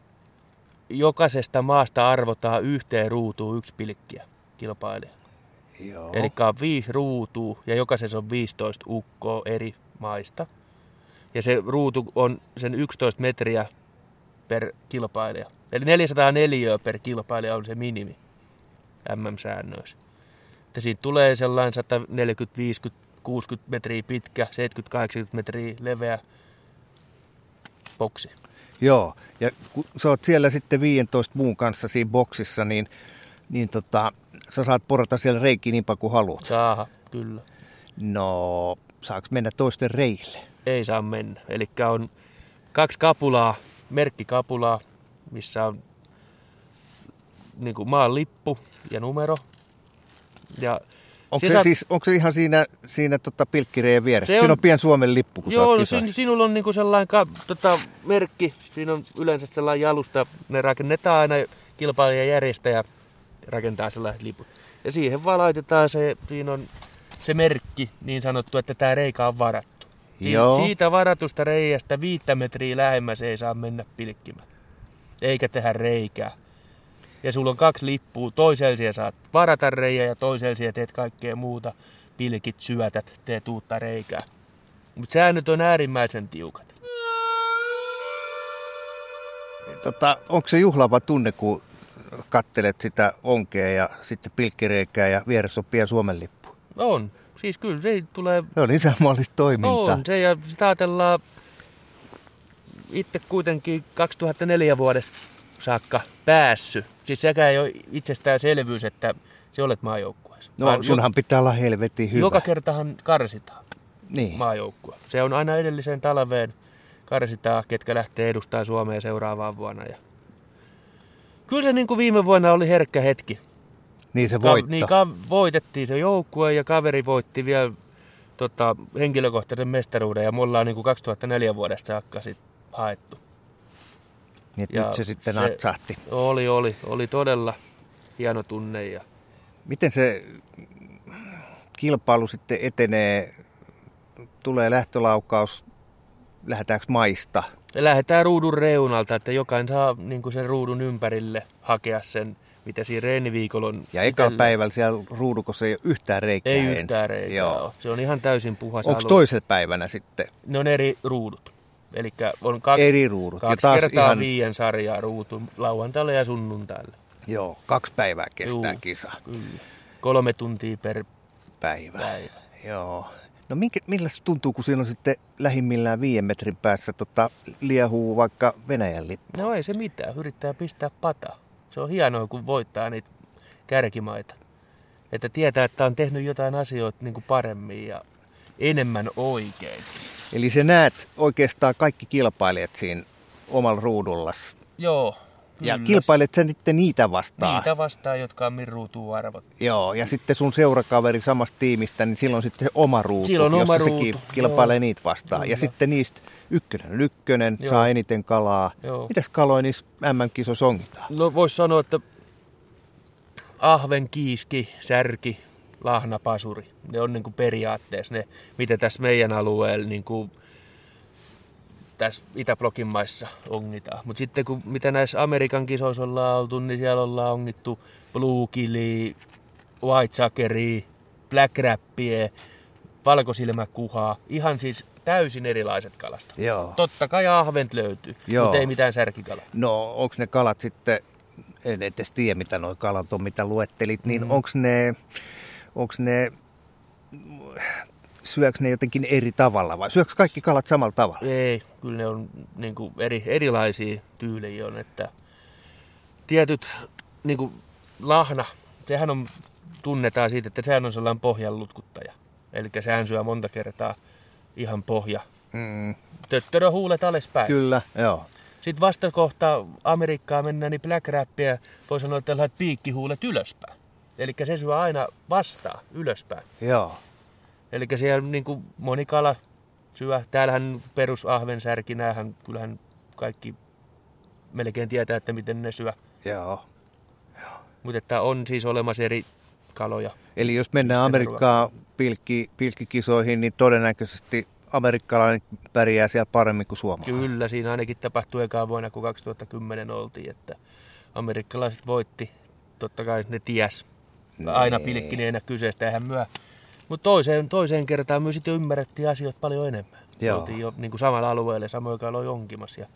jokaisesta maasta arvotaan yhteen ruutuun yksi pilkkiä kilpailija. Joo. Eli on viisi ruutua ja jokaisessa on 15 ukkoa eri maista. Ja se ruutu on sen 11 metriä per kilpailija. Eli 404 per kilpailija on se minimi MM-säännöissä. Että siitä tulee sellainen 140, 50, 60 metriä pitkä, 70-80 metriä leveä boksi. Joo, ja kun sä oot siellä sitten 15 muun kanssa siinä boksissa, niin, niin tota, sä saat porata siellä reikiin niin paljon kuin haluat. Saaha, kyllä. No, saaks mennä toisten reille? Ei saa mennä. Eli on kaksi kapulaa, merkkikapulaa, missä on niin kuin maan lippu ja numero. Ja Onko Se saat- siis, onko se ihan siinä, siinä tota pilkkireijän vieressä? Se Siinä on- on pien Suomen lippu, kun Joo, no sin, sinulla on niinku sellainen ka, tota, merkki, siinä on yleensä sellainen jalusta, ne rakennetaan aina kilpailija järjestäjä rakentaa sellainen liput. Ja siihen vaan laitetaan se, siinä on se merkki niin sanottu, että tämä reikä on varattu. Joo. Siitä varatusta reiästä viittä metriä lähemmäs ei saa mennä pilkkimään. Eikä tehdä reikää. Ja sulla on kaksi lippua, toisella saat varata reijä ja toisella teet kaikkea muuta. Pilkit, syötät, teet uutta reikää. Mutta säännöt on äärimmäisen tiukat. Tota, onko se juhlava tunne, kun kattelet sitä onkea ja sitten pilkkireikää ja vieressä on pien Suomen lippu? On. Siis kyllä se tulee... Se on isänmaallista toimintaa. On se ja sitä ajatellaan itse kuitenkin 2004 vuodesta saakka päässyt. Siis sekä ei ole itsestäänselvyys, että se olet maajoukkueessa. No Vaan sunhan pitää olla helvetin hyvä. Joka kertahan karsitaan niin. maajoukkue. Se on aina edelliseen talveen karsitaan, ketkä lähtee edustamaan Suomea seuraavaan vuonna. Ja... Kyllä se niin kuin viime vuonna oli herkkä hetki. niin se Ka- voitto. niin, ka- voitettiin se joukkue ja kaveri voitti vielä tota, henkilökohtaisen mestaruuden ja me ollaan niin kuin 2004 vuodesta saakka sit haettu. niin, ja nyt se sitten se- natsahti. Oli, oli, oli todella hieno tunne ja Miten se kilpailu sitten etenee? Tulee lähtölaukaus, lähdetäänkö maista? Lähdetään ruudun reunalta, että jokainen saa niin sen ruudun ympärille hakea sen, mitä siinä reeniviikolla on. Ja eka itellä. päivällä siellä ruudukossa ei ole yhtään reikää Ei ensin. yhtään reikää Joo. ole. Se on ihan täysin puhas Onko toisella päivänä sitten Ne on eri ruudut. Eli on kaksi, eri ruudut? kaksi ja taas kertaa ihan, viien sarjaa ruutu lauantaille ja sunnuntaille. joo, kaksi päivää kestää Juu. kisa. Kyllä. Kolme tuntia per Päivä. päivä. Joo. No minkä, millä se tuntuu, kun siinä on sitten lähimmillään viiden metrin päässä tota, liehuu vaikka Venäjän lippu? No ei se mitään, yrittää pistää pata. Se on hienoa, kun voittaa niitä kärkimaita. Että tietää, että on tehnyt jotain asioita niin kuin paremmin ja enemmän oikein. Eli sä näet oikeastaan kaikki kilpailijat siinä omalla ruudullas. Joo. Ja kyllä. kilpailet sä sitten niitä vastaan. Niitä vastaan, jotka on min arvot. Joo, ja sitten sun seurakaveri samasta tiimistä, niin silloin sitten se oma ruutu, Silloin jossa oma sekin ruutu, kilpailee joo. niitä vastaan. Ja Kyllä. sitten niistä ykkönen on ykkönen, Joo. saa eniten kalaa. Joo. Mitäs kaloja niissä MM-kisoissa ongitaan? No voisi sanoa, että ahven, kiiski, särki, lahna, pasuri. Ne on niin kuin periaatteessa ne, mitä tässä meidän alueella niin kuin tässä Itäblokin maissa ongitaan. Mutta sitten kun mitä näissä Amerikan kisoissa ollaan oltu, niin siellä ollaan ongittu Blue Killia, White Suckeria, Black Rappie, valkosilmäkuhaa. Ihan siis täysin erilaiset kalastot. Joo. Totta kai ahvent löytyy, Joo. mutta ei mitään särkikalaa. No onko ne kalat sitten, en edes tiedä mitä nuo kalat on, mitä luettelit, niin Mm. onko ne, onks ne, syöks ne jotenkin eri tavalla vai syöks kaikki kalat samalla tavalla? Ei, kyllä ne on niin kuin eri, erilaisia tyylejä on, että tietyt niin kuin lahna, sehän on tunnetaan siitä, että sehän on sellainen pohjan lutkuttaja. Eli sehän syö monta kertaa ihan pohja. Mm, Töttörö huulet alaspäin. kyllä, joo. Sitten vasta kohta Amerikkaa mennään, niin black rappia voi sanoa, että piikkihuulet ylöspäin. Eli se syö aina vastaan ylöspäin. Joo. Eli siellä niin kuin moni kala syö. Täällähän perusahvensärki, näähän kyllähän kaikki melkein tietää, että miten ne syö. Joo. Mutta että on siis olemassa eri kaloja. Eli jos mennään Amerikkaan pilkki, pilkkikisoihin, niin todennäköisesti amerikkalainen pärjää siellä paremmin kuin suomalainen. Kyllä, siinä ainakin tapahtui ekaa vuonna, kun 2010 oltiin, että amerikkalaiset voitti. Totta kai ne ties. Aina Nee. pilkkineenä kyseistä, eihän myö. Mutta toiseen, toiseen kertaan myös sitten ymmärrettiin asioita paljon enemmän. Joo. Oltiin jo niin kuin samalla alueella, samoin kaloja onkimassa. Ja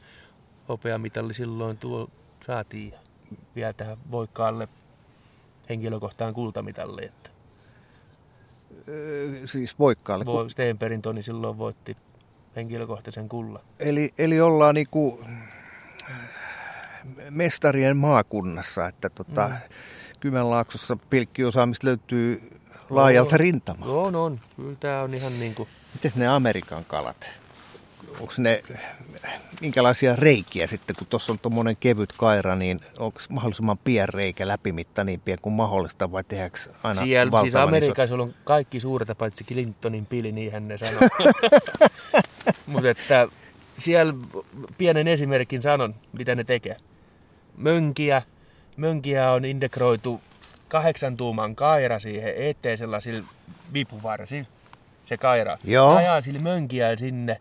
hopeamitalli silloin tuo saatiin. Ja vielä tähän voikkaalle henkilökohtaan kultamitalli. Että Öö, Siis voikkaalle. voi, Steenperin Toni silloin voitti henkilökohtaisen kullan. Eli, eli ollaan niinku mestarien maakunnassa, että tota, mm. Kymenlaaksossa pilkkiosaamista löytyy laajalta Joo. rintamalta. On, on. Kyllä tämä on ihan niin kuin... Miten ne Amerikan kalat? Onko ne, minkälaisia reikiä sitten, kun tuossa on tuommoinen kevyt kaira, niin onko mahdollisimman pieni reikä läpimitta niin pieni kuin mahdollista vai tehdäänkö aina Siellä, siis isot? Amerikassa on kaikki suuret, paitsi Clintonin pili, niinhän ne sanoo. Mutta että siellä pienen esimerkin sanon, mitä ne tekee. Mönkiä, mönkiä on integroitu kahdeksan tuuman kaira siihen eteen sellaisilla vipuvarsilla, se kaira. Joo. Ajaa sillä mönkiä sinne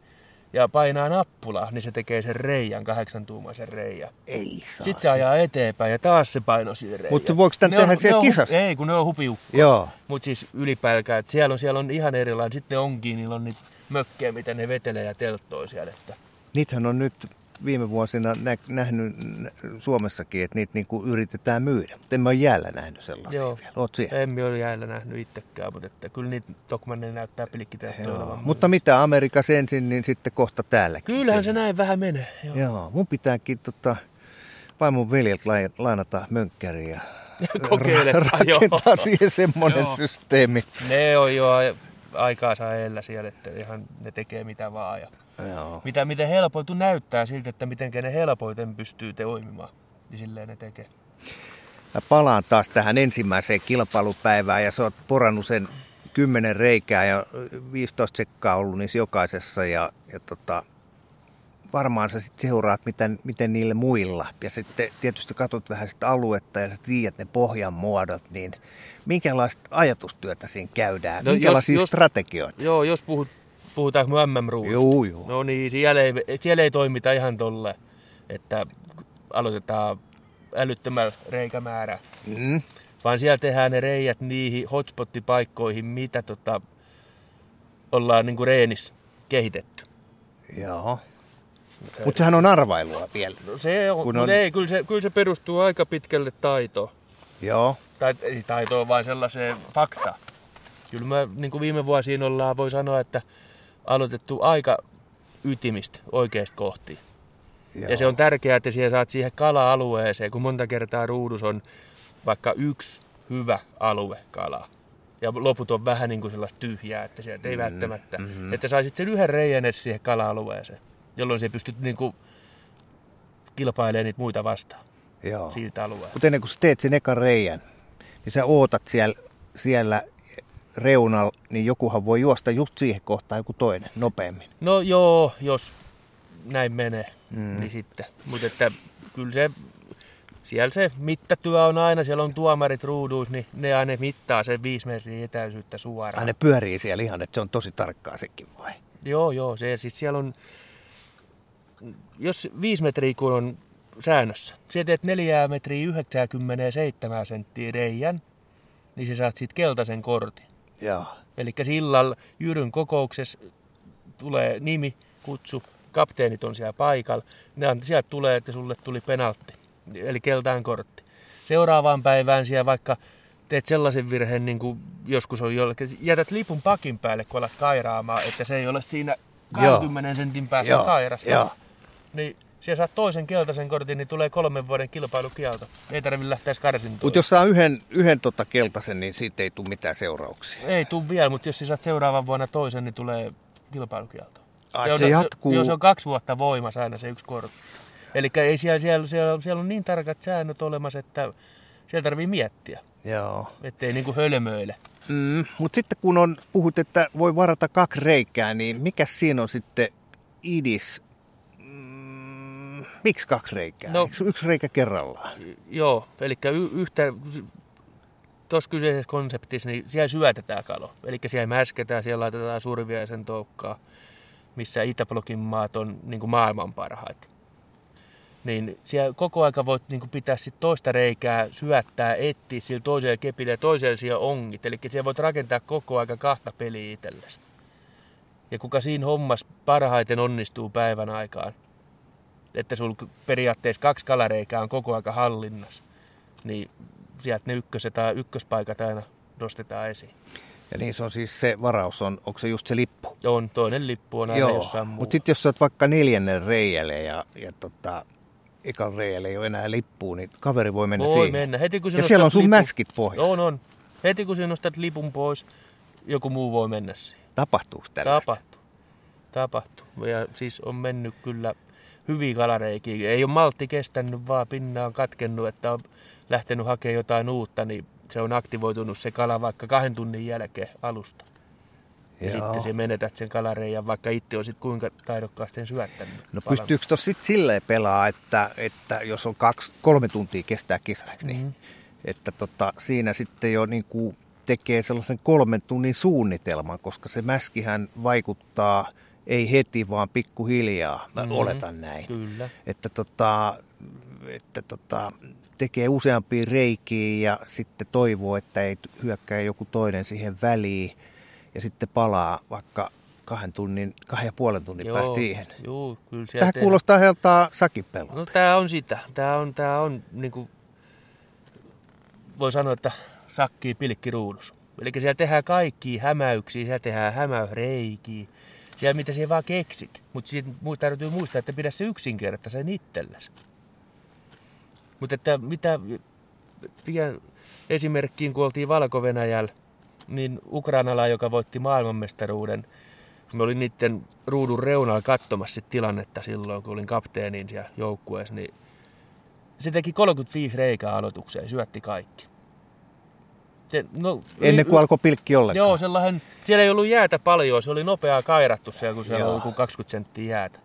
ja painaa nappulaa, niin se tekee sen reijän, kahdeksan tuumaisen reijän. Ei saa. Sitten se ajaa eteenpäin ja taas se paino siihen reijään. Mutta voiko tän Ne tehdä on- siellä on kisassa? Ei, kun ne on hupiukko. Joo. Mutta siis ylipääkään, että siellä on, siellä on ihan erilainen. Sitten ne onkin, niillä on niitä mökkejä, mitä ne vetelee ja telttoo siellä. Että Niitähän on nyt viime vuosina nä- nähnyt nä- Suomessakin, että niitä niinku yritetään myydä. Mutta en mä ole jäällä nähnyt sellaisia Joo. vielä. Oot siellä? emme ole jäällä nähnyt itsekään, mutta että kyllä niitä Tokmanne näyttää olevan. Mutta mitä Amerikassa ensin, niin sitten kohta täälläkin. Kyllähän se näin vähän menee. Joo. Joo, mun pitääkin tota, vaimon veljeltä lai- lainata mönkkäriä. Kokeile. rakentaa siihen semmoinen Joo. systeemi. Ne on jo a- aikaansa eellä siellä, että ihan ne tekee mitä vaan. Ja Joo. mitä, miten helpoitu näyttää siltä, että miten ne helpoiten pystyy toimimaan. Niin silleen ne tekee. Mä palaan taas tähän ensimmäiseen kilpailupäivään ja sä oot porannut sen kymmenen reikää ja 15 sekkaa ollut niissä jokaisessa ja, ja tota, varmaan sä sitten seuraat, miten, miten niille muilla. Ja sitten tietysti katsot vähän sitä aluetta ja sä tiedät ne pohjan muodot, niin minkälaista ajatustyötä siinä käydään? No jos- minkälaisia jos- strategioita? Joo, jos puhut, puhutaanko me MM-ruudusta? Joo, joo. No niin, siellä ei, siellä ei toimita ihan tolle, että aloitetaan älyttömällä reikämäärä, Mm, vaan siellä tehdään ne reijät niihin hotspottipaikkoihin, mitä tota, ollaan niinku reenissä kehitetty. joo. Mutta sehän on arvailua vielä. No se on, Kun on- ei, kyllä se, kyllä se perustuu aika pitkälle taitoon. Joo. Tai ei taitoon, vaan sellaiseen faktaan. Kyllä mä niin kuin viime vuosiin ollaan, voi sanoa, että aloitettu aika ytimistä oikeasta kohti. joo. Ja se on tärkeää, että siellä saat siihen kala-alueeseen, kun monta kertaa ruudus on vaikka yksi hyvä alue kalaa. Ja loput on vähän niin kuin sellaista tyhjää, että sieltä ei Mm, välttämättä. mhm. Että saisit sen yhden reijän edes siihen kala-alueeseen, jolloin se pystyt niin kuin kilpailemaan niitä muita vastaan Joo. siltä alueelta. Mutta ennen kuin sä teet sen ekan reijän, niin sä ootat siellä, siellä reunalla, niin jokuhan voi juosta just siihen kohtaan joku toinen nopeammin. No joo, jos näin menee, Mm. niin sitten. Mutta että kyllä se, siellä se mittatyö on aina, siellä on tuomarit ruuduus, niin ne aina mittaa sen viisi metriä etäisyyttä suoraan. Aina pyörii siellä ihan, että se on tosi tarkkaa sekin vai? Joo, joo, se sit siellä on, jos viisi metriä kun on säännössä, sä teet 4 metriä 97 senttiä reijän, niin sä saat siitä keltaisen kortin. Joo. Eli illalla Jyryn kokouksessa tulee nimi, kutsu, kapteenit on siellä paikalla. Ne on, sieltä tulee, että sulle tuli penaltti, eli keltaan kortti. Seuraavaan päivään siellä vaikka teet sellaisen virheen, niin kuin joskus on jollekin, jätät lipun pakin päälle, kun alat kairaamaan, että se ei ole siinä 20 sentin päässä Joo, kairasta. joo. Niin Siellä saat toisen keltaisen kortin, niin tulee kolmen vuoden kilpailukielto. Ei tarvitse lähteä karsintoon. Mutta jos saa yhden, yhden tota keltaisen, niin siitä ei tule mitään seurauksia. Ei tule vielä, mutta jos sä saat seuraavan vuonna toisen, niin tulee kilpailukielto. Ai, on, se jatkuu. Joo, se on kaksi vuotta voimassa aina se yksi kortti. Eli ei siellä, siellä, siellä, siellä on niin tarkat säännöt olemassa, että siellä tarvii miettiä, Joo. ettei niinku hölmöile. Mm, Mutta sitten kun on, puhut, että voi varata kaksi reikää, niin mikä siinä on sitten idis? Miksi kaksi reikää? No- Eikö yksi reikä kerrallaan? Joo, eli y- yhtä, tuossa kyseisessä konseptissa, niin siellä syötetään kalo. Eli siellä mäsketään, siellä laitetaan surviaisen toukkaa, missä Itäblokin maat on niin kuin maailman parhaita. Niin siellä koko aika voit niin kuin pitää sit toista reikää, syöttää, etsiä sillä toiselle kepille ja toiselle siellä ongit. Eli siellä voit rakentaa koko aika kahta peliä itsellesi. Ja kuka siinä hommassa parhaiten onnistuu päivän aikaan, että sulla periaatteessa kaksi kalareikää on koko aika hallinnassa, niin sieltä ne ykköset, ykköspaikat aina nostetaan esiin. Ja niin se on siis se varaus, on, onko se just se lippu? On, toinen lippu on aina Joo, jossain muualla. mutta sitten jos sä oot vaikka neljännen reijälle ja, ja tota, ekan reijälle ei ole enää lippua, niin kaveri voi mennä Voi siihen. mennä. Heti kun Ja siellä on sun lipun- mäskit pohjassa. On, on. Heti kun sä nostat lipun pois, joku muu voi mennä siihen. Tapahtuuko tällaista? Tapahtuu. Tapahtuu. Ja siis on mennyt kyllä hyviä kalareikiä. Ei ole maltti kestänyt, vaan pinna on katkennut, että on lähtenyt hakemaan jotain uutta, niin se on aktivoitunut se kala vaikka kahden tunnin jälkeen alusta. Ja Joo. sitten se menetät sen kalareijan, vaikka itse olisit kuinka taidokkaasti sen syöttänyt. No Palan. pystyykö tuossa sitten silleen pelaa, että, että jos on kaksi, kolme tuntia kestää eikö niin? Mhm. Että tota, siinä sitten jo niin kuin tekee sellaisen kolmen tunnin suunnitelman, koska se mäskihän vaikuttaa ei heti, vaan pikkuhiljaa, mä Mhm. oletan näin. Kyllä. Että, tota, että tota, tekee useampia reikiä ja sitten toivoo, että ei hyökkää joku toinen siihen väliin ja sitten palaa vaikka kahden tunnin, kahden ja puolen tunnin Joo, päästä siihen. Joo, kyllä tehdään. kuulostaa heltaa sakipelua. No tää on sitä. Tää on, tää on niinku, voi sanoa, että sakkii pilkki ruudus. Eli siellä tehdään kaikki hämäyksiä, siellä tehdään hämäysreikiä. Siellä mitä siellä vaan keksit. Mutta täytyy muistaa, että pidä se yksinkertaisen itsellesi. Mutta että mitä pian esimerkkiin, kun oltiin valko niin Ukrainala, joka voitti maailmanmestaruuden, mä olin niiden ruudun reunalla katsomassa tilannetta silloin, kun olin kapteenin siellä joukkueessa, niin se teki 35 reikää aloitukseen, syötti kaikki. Se, no, Ennen kuin alkoi pilkki ollenkaan. Joo, sellainen, siellä ei ollut jäätä paljon, se oli nopeaa kairattu siellä, kun siellä Joo. oli joku 20 senttiä jäätä.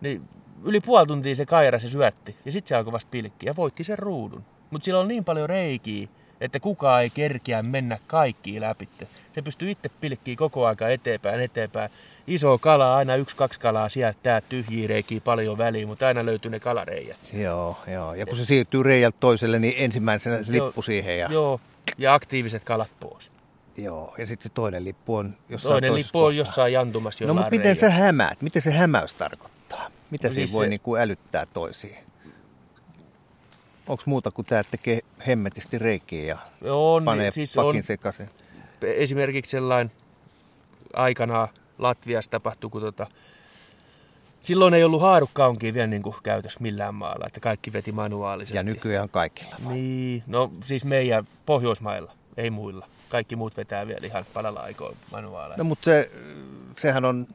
Niin yli puoli tuntia se kairasi ja syötti, ja sitten se alkoi vasta pilkki, ja voitti sen ruudun. Mutta sillä on niin paljon reikiä, että kukaan ei kerkiä mennä kaikkiin läpi. Se pystyy itse pilkkiä koko aika eteenpäin, eteenpäin. Iso kala, aina yksi, kaksi kalaa sieltä, tää tyhjiä reikiä paljon väliin, mutta aina löytyy ne kalareijät. Joo, joo. Ja kun se siirtyy reijältä toiselle, niin ensimmäisenä se lippu siihen. Ja, Joo, ja aktiiviset kalat pois. joo. ja sitten se toinen lippu on jossain Toinen lippu on kohtaa. jossain jantumassa No mutta miten sä reijällä. hämäät? Miten se hämäys tarkoittaa? Mitä No siinä siis voi se- niin kuin älyttää toisiin? Onko muuta kuin tämä tekee hemmetisti reikiä ja On, panee niin, siis pakin on sekaisin? esimerkiksi sellainen aikanaan Latviassa tapahtui, kun tota, silloin ei ollut haarukkaunkia vielä niin kuin käytössä millään maalla, että kaikki veti manuaalisesti. Ja nykyään kaikilla. Niin, no siis meidän Pohjoismailla, ei muilla. Kaikki muut vetää vielä ihan palalla aikoin manuaaleilla. No mutta se, sehän on,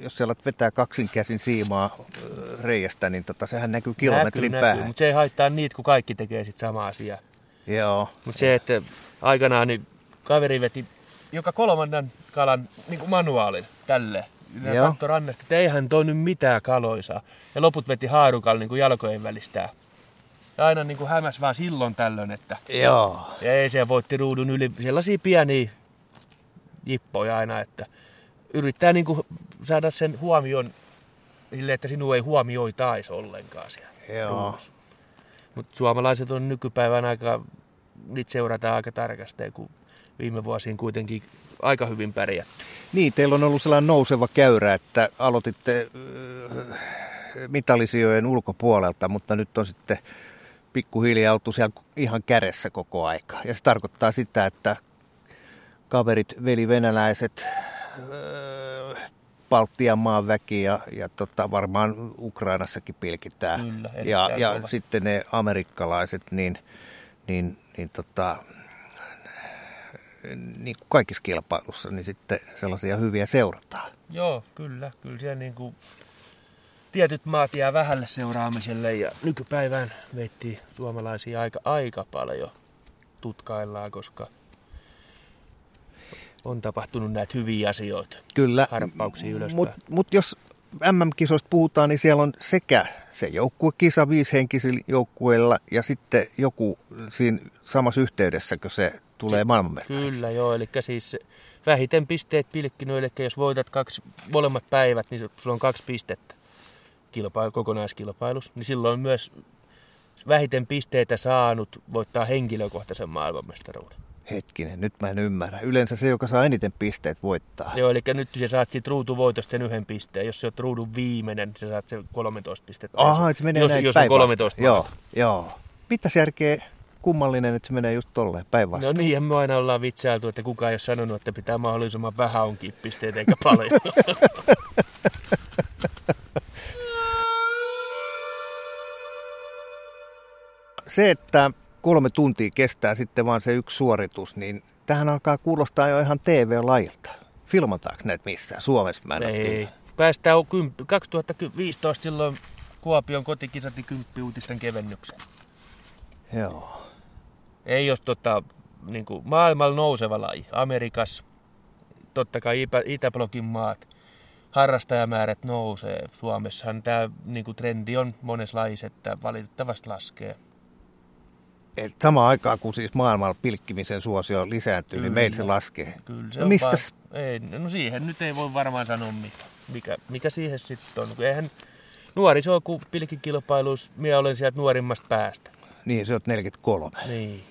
jos alat vetää kaksin käsin siimaa ö, reiästä, niin tota, sehän näkyy kilometrin näkyy, päähän. Näkyy, mutta se ei haittaa niitä, kun kaikki tekee sit sama asia. Joo. Mutta se, että aikanaan niin kaveri veti joka kolmannen kalan niin kuin manuaalin tälle. Joo. katsoi rannasta, että eihän toi nyt mitään kaloisaa. Ja loput veti haarukalla niin kuin jalkojen välistää. Ja aina niin kuin hämäs vaan silloin tällöin, että Joo. ja ei se voitti ruudun yli sellaisia pieniä jippoja aina, että yrittää niin kuin saada sen huomion sille, että sinua ei huomioitaisi ollenkaan siellä Joo. Mutta suomalaiset on nykypäivän aika, niitä seurataan aika tarkasti, kun viime vuosiin kuitenkin aika hyvin pärjätty. Niin, teillä on ollut sellainen nouseva käyrä, että aloititte äh, mitallisijojen ulkopuolelta, mutta nyt on sitten pikkuhiljaa oltu siellä ihan kädessä koko aika. Ja se tarkoittaa sitä, että kaverit, veli venäläiset, äh, Baltian maan väki ja, ja tota, varmaan Ukrainassakin pilkitään. Kyllä, ja, ja kova. sitten ne amerikkalaiset, niin, niin, niin tota, niin kuin kaikissa kilpailussa, niin sitten sellaisia hyviä seurataan. Joo, kyllä. Kyllä siellä niin kuin tietyt maat jää vähälle seuraamiselle ja nykypäivään meittiin suomalaisia aika, aika paljon tutkaillaan, koska on tapahtunut näitä hyviä asioita. Kyllä, Harppauksia ylöspäin. mutta mut jos MM-kisoista puhutaan, niin siellä on sekä se joukkuekisa viishenkisillä joukkueilla ja sitten joku siinä samassa yhteydessä, kun se tulee maailmanmestariksi. Kyllä joo, eli siis vähiten pisteet pilkkinyt, eli jos voitat kaksi, molemmat päivät, niin sulla on kaksi pistettä kilpailu, kokonaiskilpailussa, niin silloin myös vähiten pisteitä saanut voittaa henkilökohtaisen maailmanmestaruuden. Hetkinen, nyt mä en ymmärrä. Yleensä se, joka saa eniten pisteet, voittaa. Joo, eli nyt sä saat siitä ruutuvoitosta sen yhden pisteen. Jos sä oot ruudun viimeinen, niin sä saat sen 13 pistettä. Aha, se menee jos, näin jos on päinvastoin. 13 Joo, joo. Mitäs järkeä kummallinen, että se menee just tolleen päinvastoin? No niin, me aina ollaan vitsailtu, että kukaan ei ole sanonut, että pitää mahdollisimman vähän onkin pisteitä eikä paljon. Se, että kolme tuntia kestää sitten vaan se yksi suoritus, niin tähän alkaa kuulostaa jo ihan TV-lajilta. Filmataanko näitä missään? Suomessa mä en ei. Päästään 2015 silloin Kuopion kotikisati kymppi uutisten kevennyksen. Joo. Ei jos tota, niin kuin maailmalla nouseva laji. Amerikas, totta kai Itä- Itäblogin maat, harrastajamäärät nousee. Suomessahan tämä niin kuin trendi on monessa lajissa, että valitettavasti laskee. Et samaan aikaan, kun siis maailmalla pilkkimisen suosio lisääntyy, niin Kyllä. meillä se laskee. Kyllä se No on Vaan, ei, no siihen nyt ei voi varmaan sanoa mikä, mikä, mikä siihen sitten on. Eihän nuoriso, kun pilkkikilpailuus, minä olen sieltä nuorimmasta päästä. Niin, se on 43. Niin.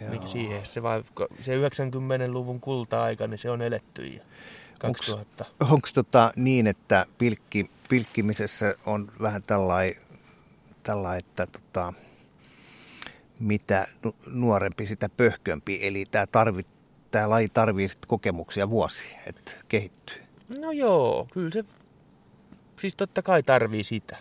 Joo. Mikä siihen? Se, vai, se 90-luvun kulta-aika, niin se on eletty. Ja 2000. Onko tota niin, että pilkki, pilkkimisessä on vähän tällainen, tällai, että tota, mitä nu- nuorempi, sitä pöhkömpi. Eli tämä tarvi, tää laji tarvii kokemuksia vuosia, että kehittyy. No joo, kyllä se, siis totta kai tarvii sitä.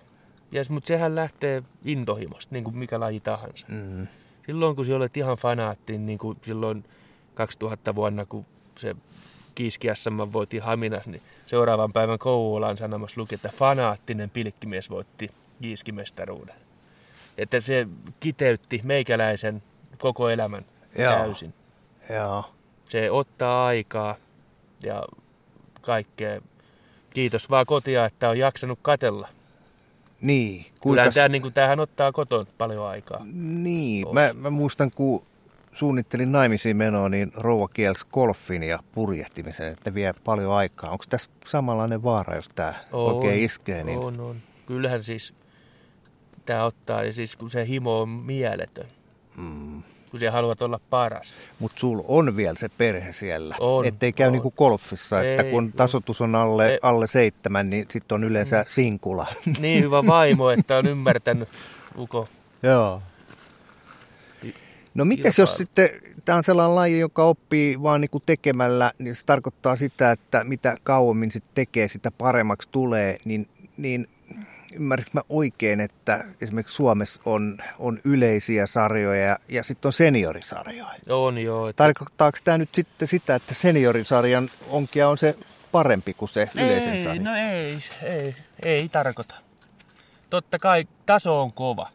Ja, mutta sehän lähtee intohimosta, niin kuin mikä laji tahansa. Mm. Silloin kun sinä olet ihan fanaatti, niin kuin silloin 2000 vuonna, kun se Kiiski SM voitti Haminas, niin seuraavan päivän Kouvolan sanomassa luki, että fanaattinen pilkkimies voitti Kiiskimestaruuden. Että se kiteytti meikäläisen koko elämän Joo. täysin. Joo. Se ottaa aikaa ja kaikkea. Kiitos vaan kotia, että on jaksanut katella. Niin, kuinka... tämä, niin kuin, tämähän ottaa koton paljon aikaa. Niin, mä, mä muistan, kun suunnittelin naimisiin menoa, niin rouva kielsi golfin ja purjehtimisen, että vie paljon aikaa. Onko tässä samanlainen vaara, jos tämä oikein iskee? Niin... On, on. Kyllähän siis tämä ottaa, ja siis kun se himo on mieletön, Mm. Kun sä haluat olla paras. Mutta sulla on vielä se perhe siellä. On, Ettei käy on. niin kuin golfissa, että Ei, kun tasotus on alle, Ei. alle seitsemän, niin sitten on yleensä Mm. sinkula. Niin hyvä vaimo, että on ymmärtänyt Uko. Joo. No mites jos sitten, tämä on sellainen laji, joka oppii vaan niinku tekemällä, niin se tarkoittaa sitä, että mitä kauemmin sitten tekee, sitä paremmaksi tulee, niin, niin ymmärrätkö mä oikein, että esimerkiksi Suomessa on, on yleisiä sarjoja ja, ja sitten on seniorisarjoja. On joo. Että Tarkoittaako tämä nyt sitten sitä, että seniorisarjan onkia on se parempi kuin se yleisen ei, sarja? no ei, ei, ei tarkoita. Totta kai taso on kova,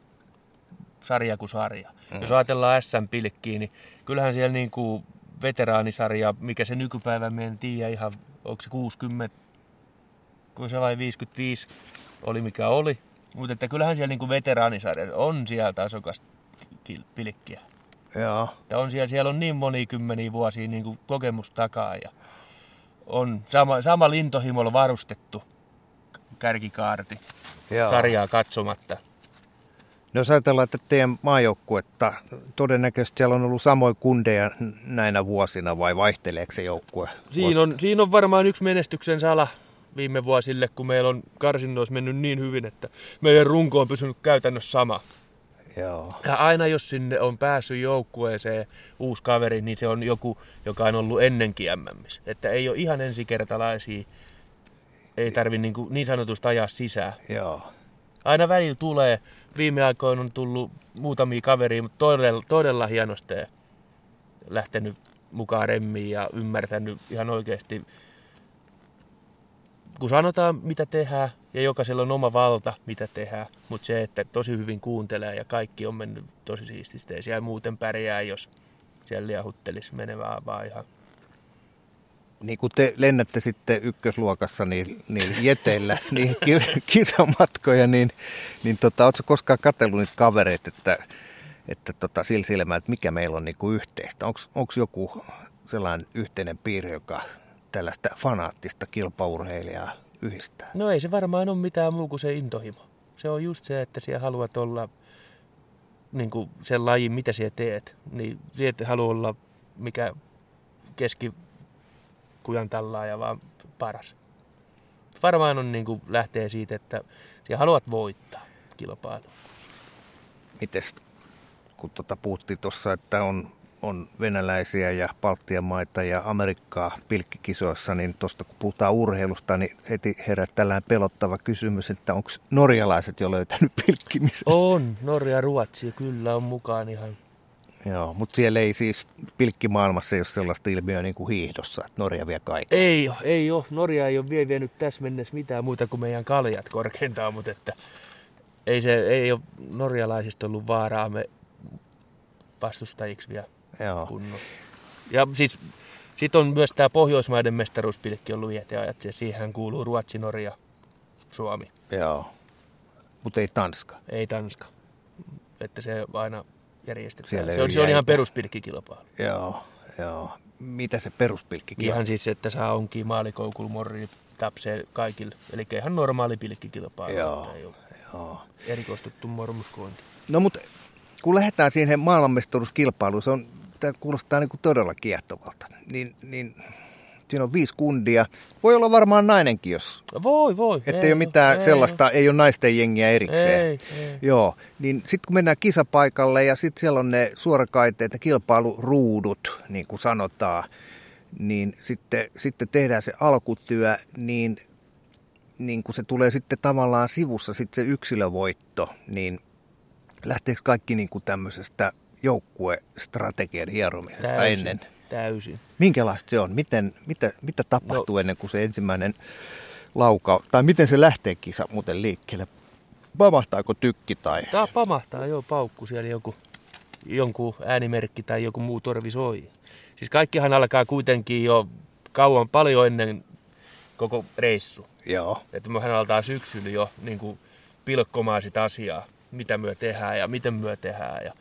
sarja kuin sarja. Mm. Jos ajatellaan SM-pilkkiä, niin kyllähän siellä niin kuin veteraanisarja, mikä se nykypäivä, me en tiedä ihan, onko se 60, kun se vai 55 oli mikä oli. Mutta että kyllähän siellä niin kuin veteraanisarja on siellä tasokasta pilkkiä. Joo. Että on siellä, siellä on niin moni kymmeniä vuosia niin kuin kokemus takaa ja on sama, sama lintohimolla varustettu kärkikaarti Joo. sarjaa katsomatta. No jos ajatellaan, että teidän maajoukkuetta, todennäköisesti siellä on ollut samoin kundeja näinä vuosina vai vaihteleeko se joukkue? Siinä on, siinä on varmaan yksi menestyksen sala viime vuosille, kun meillä on karsinnoissa mennyt niin hyvin, että meidän runko on pysynyt käytännössä sama. Joo. Ja aina jos sinne on päässyt joukkueeseen uusi kaveri, niin se on joku, joka on ollut ennenkin MMissä. Että ei ole ihan ensikertalaisia, ei tarvi niin, kuin, niin sanotusti ajaa sisään. Joo. Aina välillä tulee, viime aikoina on tullut muutamia kaveria, mutta todella, todella hienosti lähtenyt mukaan remmiin ja ymmärtänyt ihan oikeasti, kun sanotaan mitä tehdään ja jokaisella on oma valta mitä tehdään, mutta se, että tosi hyvin kuuntelee ja kaikki on mennyt tosi siististi ja siellä muuten pärjää, jos siellä liahuttelisi menevää vaan ihan Niin kun te lennätte sitten ykkösluokassa niin, niin jeteillä niin ki- kisamatkoja, niin, niin tota, ootko koskaan katsellut niitä kavereita, että, että tota, sillä silmällä, että mikä meillä on niinku yhteistä? Onko joku sellainen yhteinen piirre, joka tällaista fanaattista kilpaurheilijaa yhdistää? No ei se varmaan ole mitään muu kuin se intohimo. Se on just se, että siellä haluat olla niin kuin sen lajin, mitä siellä teet. Niin sinä et halua olla mikä keski ja vaan paras. Varmaan on niin kuin lähtee siitä, että sinä haluat voittaa kilpailu. Mites, kun tota puhuttiin tuossa, että on, on venäläisiä ja Baltian maita ja Amerikkaa pilkkikisoissa, niin tuosta kun puhutaan urheilusta, niin heti herää tällainen pelottava kysymys, että onko norjalaiset jo löytänyt pilkkimisen? On, Norja ja Ruotsi kyllä on mukaan ihan Joo, mutta siellä ei siis pilkkimaailmassa ei ole sellaista ilmiöä niin kuin hiihdossa, että Norja vie kaikki. Ei ole, ei ole. Norja ei ole vielä vienyt tässä mennessä mitään muuta kuin meidän kaljat korkeintaan, mutta että ei, se, ei ole norjalaisista ollut vaaraa me vastustajiksi vielä Joo. kunnon. Ja siis sitten on myös tämä Pohjoismaiden mestaruuspilkki ollut vieteajat, ja siihen kuuluu Ruotsi, Norja, Suomi, Joo, mutta ei Tanska. ei Tanska. Että se aina järjestetään. Siellä Se on, se on ihan peruspilkkikilpailu. Joo, joo. Mitä se peruspilkki Ihan siis, että saa onkin maalikoukul, morri, tapsee kaikille. Eli ihan normaali pilkkikilpailu. Joo. Ei ole Joo. erikoistuttu mormuskointi. No mutta kun lähdetään siihen maailmanmestaruuskilpailuun, se on, tämä kuulostaa niin kuin todella kiehtovalta. Niin, niin siinä on viisi kundia. Voi olla varmaan nainenkin, jos... Voi, voi. Että ei, ole mitään ei sellaista, ei ole naisten jengiä erikseen. Ei, ei. Joo, niin sitten kun mennään kisapaikalle ja sitten siellä on ne suorakaiteet, ne kilpailuruudut, niin kuin sanotaan, niin sitten, sitten tehdään se alkutyö, niin, niin kun se tulee sitten tavallaan sivussa sitten se yksilövoitto, niin lähteekö kaikki niin kuin tämmöisestä joukkuestrategian hieromisesta Täysin, ennen? Täysin. Minkälaista se on? Miten, mitä, mitä tapahtuu no, ennen kuin se ensimmäinen lauka, tai miten se lähtee kisa muuten liikkeelle? Pamahtaako tykki tai... Tää pamahtaa jo paukku siellä joku, jonkun äänimerkki tai joku muu torvi soi. Siis kaikkihan alkaa kuitenkin jo kauan paljon ennen koko reissu. Joo, Että mehän aletaan syksyllä jo niin kuin pilkkomaan sitä asiaa, mitä myö tehdään ja miten myö tehdään ja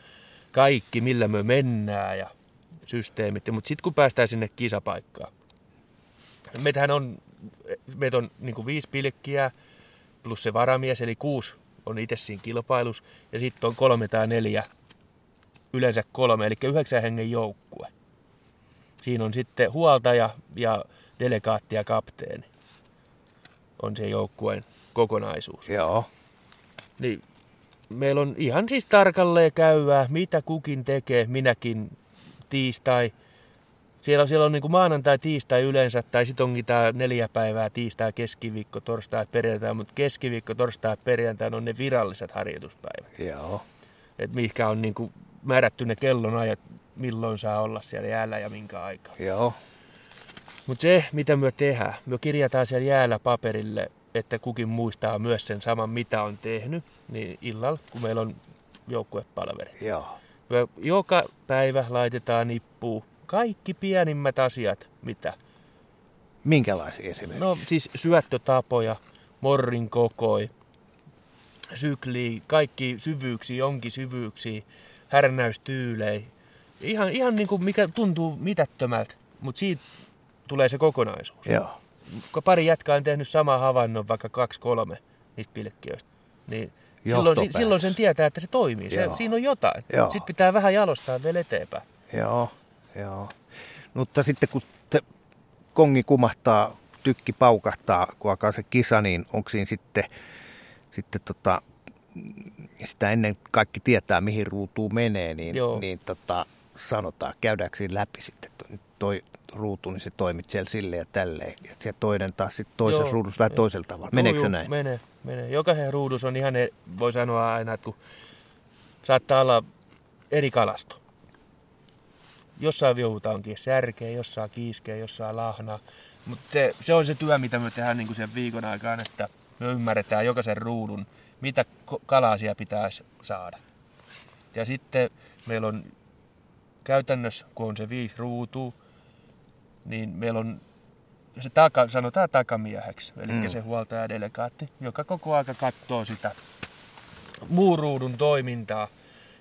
kaikki, millä myö mennään ja systeemit. Mutta sitten kun päästään sinne kisapaikkaan, meitähän on, meitä on niin kuin viisi pilkkiä plus se varamies, eli kuusi on itse siinä kilpailussa ja sitten on kolme tai neljä, yleensä kolme, eli yhdeksän hengen joukkue. Siinä on sitten huoltaja ja delegaatti ja kapteeni on se joukkueen kokonaisuus. joo, Niin meillä on ihan siis tarkalleen käyvää, mitä kukin tekee, minäkin tiistai. Siellä on, siellä on niin kuin maanantai, tiistai yleensä, tai sitten onkin tämä neljä päivää, tiistai, keskiviikko, torstai, perjantai, mutta keskiviikko, torstai, perjantai on ne viralliset harjoituspäivät. joo, Että mihinkä on niin kuin määrätty ne kellonajat, milloin saa olla siellä jäällä ja minkä aikaa. joo, Mutta se, mitä me tehdään, me kirjataan siellä jäällä paperille, että kukin muistaa myös sen saman, mitä on tehnyt, niin illalla, kun meillä on joukkuepalveri. joo, Me joka päivä laitetaan nippuun kaikki pienimmät asiat, mitä. Minkälaisia esimerkiksi? No siis syöttötapoja, morrin kokoi, sykli, kaikki syvyyksiä, onkin syvyyksiä, härnäystyylejä. Ihan, ihan niin kuin mikä tuntuu mitättömältä, mutta siitä tulee se kokonaisuus. Joo, pari jätkää on tehnyt saman havainnon, vaikka kaksi kolme niistä pilkkiöistä, niin silloin, silloin sen tietää, että se toimii. Se, siinä on jotain. Joo. Sitten pitää vähän jalostaa vielä eteenpäin. joo, joo. Mutta sitten kun se kongi kumahtaa, tykki paukahtaa, kun alkaa se kisa, niin onko siinä sitten, sitten tota, sitä ennen kaikki tietää, mihin ruutuun menee, niin, Joo. niin tota, sanotaan, käydäänkö siinä läpi sitten, toi ruutu, niin se toimit siellä silleen ja tälleen. Ja se toinen taas sitten toisessa Joo. ruudussa vähän toisella tavalla. Meneekö se näin? Menee, menee. Jokaisen ruudus on ihan, voi sanoa aina, että kun saattaa olla eri kalasto. Jossain viuhutaankin särkeä, jossain kiiskeä, jossain lahnaa. Mutta se, se, on se työ, mitä me tehdään niin sen viikon aikaan, että me ymmärretään jokaisen ruudun, mitä kalaa siellä pitäisi saada. Ja sitten meillä on käytännössä, kun on se viisi ruutua, niin meillä on se taka, sanotaan takamieheksi, eli Mm. se huoltaja delegaatti, joka koko aika katsoo sitä muun ruudun toimintaa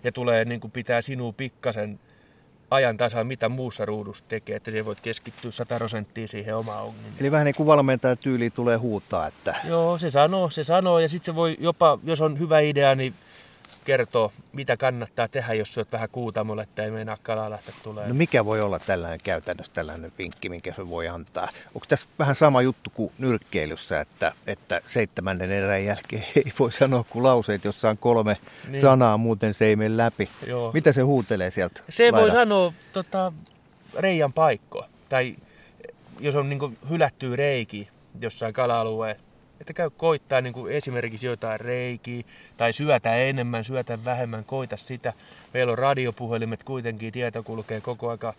ja tulee niin kuin pitää sinua pikkasen ajan tasan, mitä muussa ruudussa tekee, että se voit keskittyä 100 prosenttia siihen omaan ongelmaan. Eli vähän niin kuin valmentaja tyyli tulee huutaa, että Joo, se sanoo, se sanoo ja sitten se voi jopa, jos on hyvä idea, niin kertoo, mitä kannattaa tehdä, jos oot vähän kuutamolle, että ei meinaa kalaa lähteä tulee. no mikä voi olla tällainen käytännössä tällainen vinkki, minkä se voi antaa? Onko tässä vähän sama juttu kuin nyrkkeilyssä, että, että seitsemännen erän jälkeen ei voi sanoa kuin lauseet, jossa on kolme niin. Sanaa, muuten se ei mene läpi. Joo. Mitä se huutelee sieltä? Se voi laidan? sanoa tota, reijän paikkoa. Tai jos on niin hylättyä reiki jossain kala-alueella, että käy koittaa niin esimerkiksi jotain reikiä, tai syötä enemmän, syötä vähemmän, koita sitä. Meillä on radiopuhelimet kuitenkin, tieto kulkee koko aika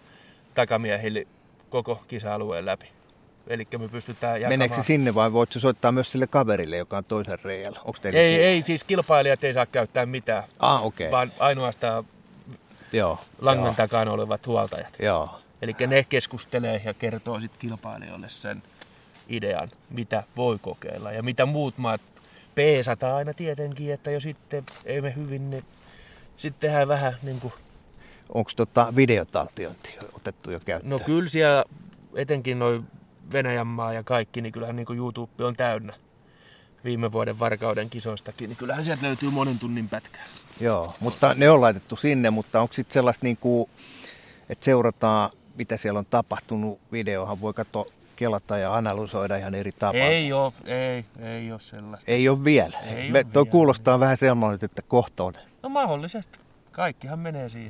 takamiehille koko kisa-alueen läpi. Eli me pystytään jakamaan... Meneekö se sinne vai voit se soittaa myös sille kaverille, joka on toisen reijällä? Teillä Ei, joku- ei, siis kilpailijat ei saa käyttää mitään, Ah. Okay. vaan ainoastaan Joo. langan joo, takana olevat huoltajat. Joo. Eli ne keskustelee ja kertoo sitten kilpailijoille sen idean, mitä voi kokeilla ja mitä muut maat peesataan aina tietenkin, että jos sitten ei me hyvin, niin sitten tehdään vähän niin kuin, Onko tota videotaltiointi otettu jo käyttöön? no kyllä siellä etenkin noin Venäjän maa ja kaikki, niin kyllähän niin kuin YouTube on täynnä viime vuoden varkauden kisoistakin, niin kyllähän sieltä löytyy monen tunnin pätkää. Joo, mutta ne on laitettu sinne, mutta onko sitten sellaista niin kuin, että seurataan, mitä siellä on tapahtunut. Videohan voi katsoa, kelata ja analysoida ihan eri tavalla. Ei ole, ei, ei ole sellaista. Ei ole vielä. Ei Me, oo toi vielä. kuulostaa vähän semmoinen, että kohta on. No mahdollisesti. Kaikkihan menee siihen.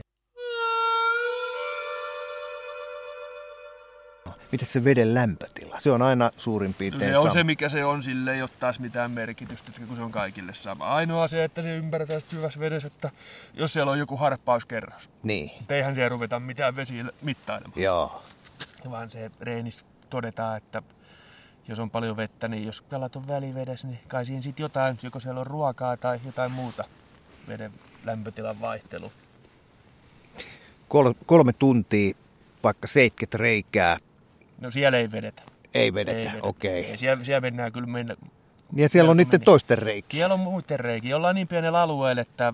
Miten se veden lämpötila? Se on aina suurin piirtein se on sama. se, mikä se on, sille ei ole taas mitään merkitystä, kun se on kaikille sama. Ainoa se, että se ymmärretään sit hyvässä vedessä, että jos siellä on joku harppauskerros, Niin, mutta eihän siellä ruveta mitään vesiä mittailemaan. joo. Vaan se reinis todetaan, että jos on paljon vettä, niin jos kalat on välivedessä, niin kai siinä sitten jotain, joko siellä on ruokaa tai jotain muuta veden lämpötilan vaihtelu. Kol- kolme tuntia, vaikka 70 reikää, No siellä ei vedetä. ei vedetä. Ei vedetä. Okei. Ei, siellä, siellä mennään kyllä mennä, Ja siellä on niiden toisten reikiä. Siellä on muiden reikiä. Ollaan niin pienellä alueella, että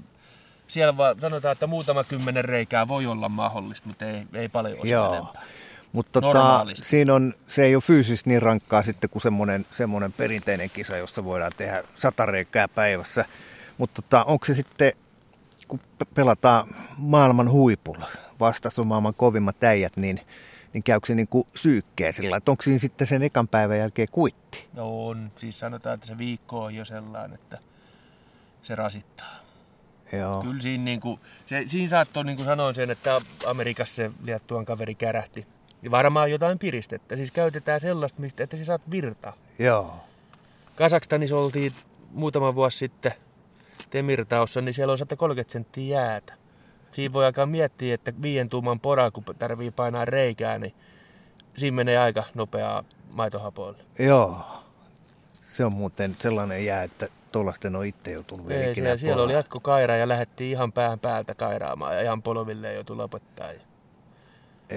siellä vaan sanotaan, että muutama kymmenen reikää voi olla mahdollista, mutta ei, ei paljon ole Joo. enempää. Mutta tota, siinä on, se ei ole fyysisesti niin rankkaa sitten kuin semmoinen, semmoinen perinteinen kisa, jossa voidaan tehdä sata reikää päivässä. Mutta tota, onko se sitten, kun pe- pelataan maailman huipulla, vastassa on maailman kovimmat äijät, niin, niin käykö se niin kuin syykkeen sillä että onko siinä sitten sen ekan päivän jälkeen kuitti? No on, siis sanotaan, että se viikko on jo sellainen, että se rasittaa. Joo. Kyllä siinä, niin kuin, se, siinä saattoi, niin kuin sanoin sen, että Amerikassa se Liettuan kaveri kärähti. Ja varmaan jotain piristettä. Siis käytetään sellaista, mistä, että sä saat virtaa. Joo. Kasakstanissa oltiin muutama vuosi sitten Temirtaossa, niin siellä on 130 senttiä jäätä. Siinä voi alkaa miettiä, että viien tuuman pora, kun tarvii painaa reikää, niin siinä menee aika nopeaa maitohapoille. Joo. Se on muuten sellainen jää, että tuollaisten on itse joutunut vielä Ei, ikinä siellä, siellä oli polaamaan. jatko kaira ja lähdettiin ihan pään päältä kairaamaan ja ihan polville joutui lopettaa.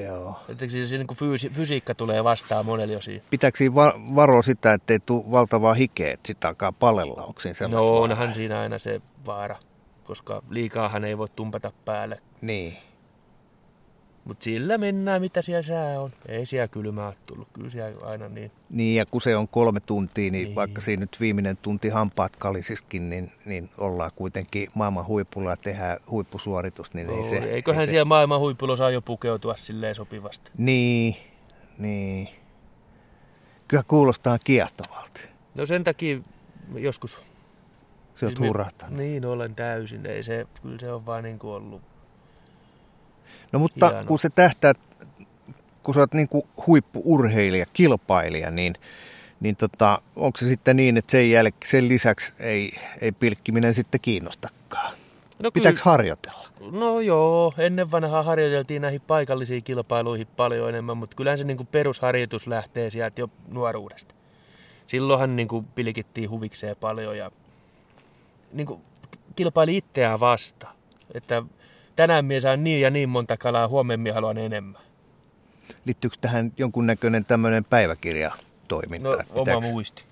Joo. Että siis niin kuin fyysi, fysiikka tulee vastaan monelle jo siinä. Pitääkö siinä va- varoa sitä, ettei tule valtavaa hikeä, että sitä alkaa palella? Onko siinä No onhan siinä aina se vaara, koska liikaahan ei voi tumpata päälle. Niin. Mutta sillä mennään, mitä siellä sää on. Ei siellä kylmää ole tullut. Kyllä siellä aina niin. Niin, ja kun se on kolme tuntia, niin, niin. Vaikka siinä nyt viimeinen tunti hampaat kalisiskin, niin, niin ollaan kuitenkin maailman huipulla ja tehdään huippusuoritus, niin ei se... Eiköhän ei se... siellä maailman huipulla osaa jo pukeutua silleen sopivasti. Niin, niin. Kyllä kuulostaa kiehtovalta. No sen takia joskus Se on Siis hurahtanut. Niin, olen täysin. Ei se, kyllä se on vaan niin kuin ollut. No mutta Hieno. kun se tähtää, kun sä oot niin kuin huippuurheilija, kilpailija, niin, niin tota, onko se sitten niin, että sen, jäl- sen lisäksi ei, ei pilkkiminen sitten kiinnostakaan? No, Pitääkö harjoitella? No joo, ennen vanhaa harjoiteltiin näihin paikallisiin kilpailuihin paljon enemmän, mutta kyllähän se niin kuin perusharjoitus lähtee sieltä jo nuoruudesta. Silloinhan niin kuin pilkittiin huvikseen paljon ja niin kuin kilpaili itseään vastaan. Että tänään mies saan niin ja niin monta kalaa, huomenna minä haluan enemmän. Liittyykö tähän jonkunnäköinen tämmöinen päiväkirjatoiminta? No oma muisti.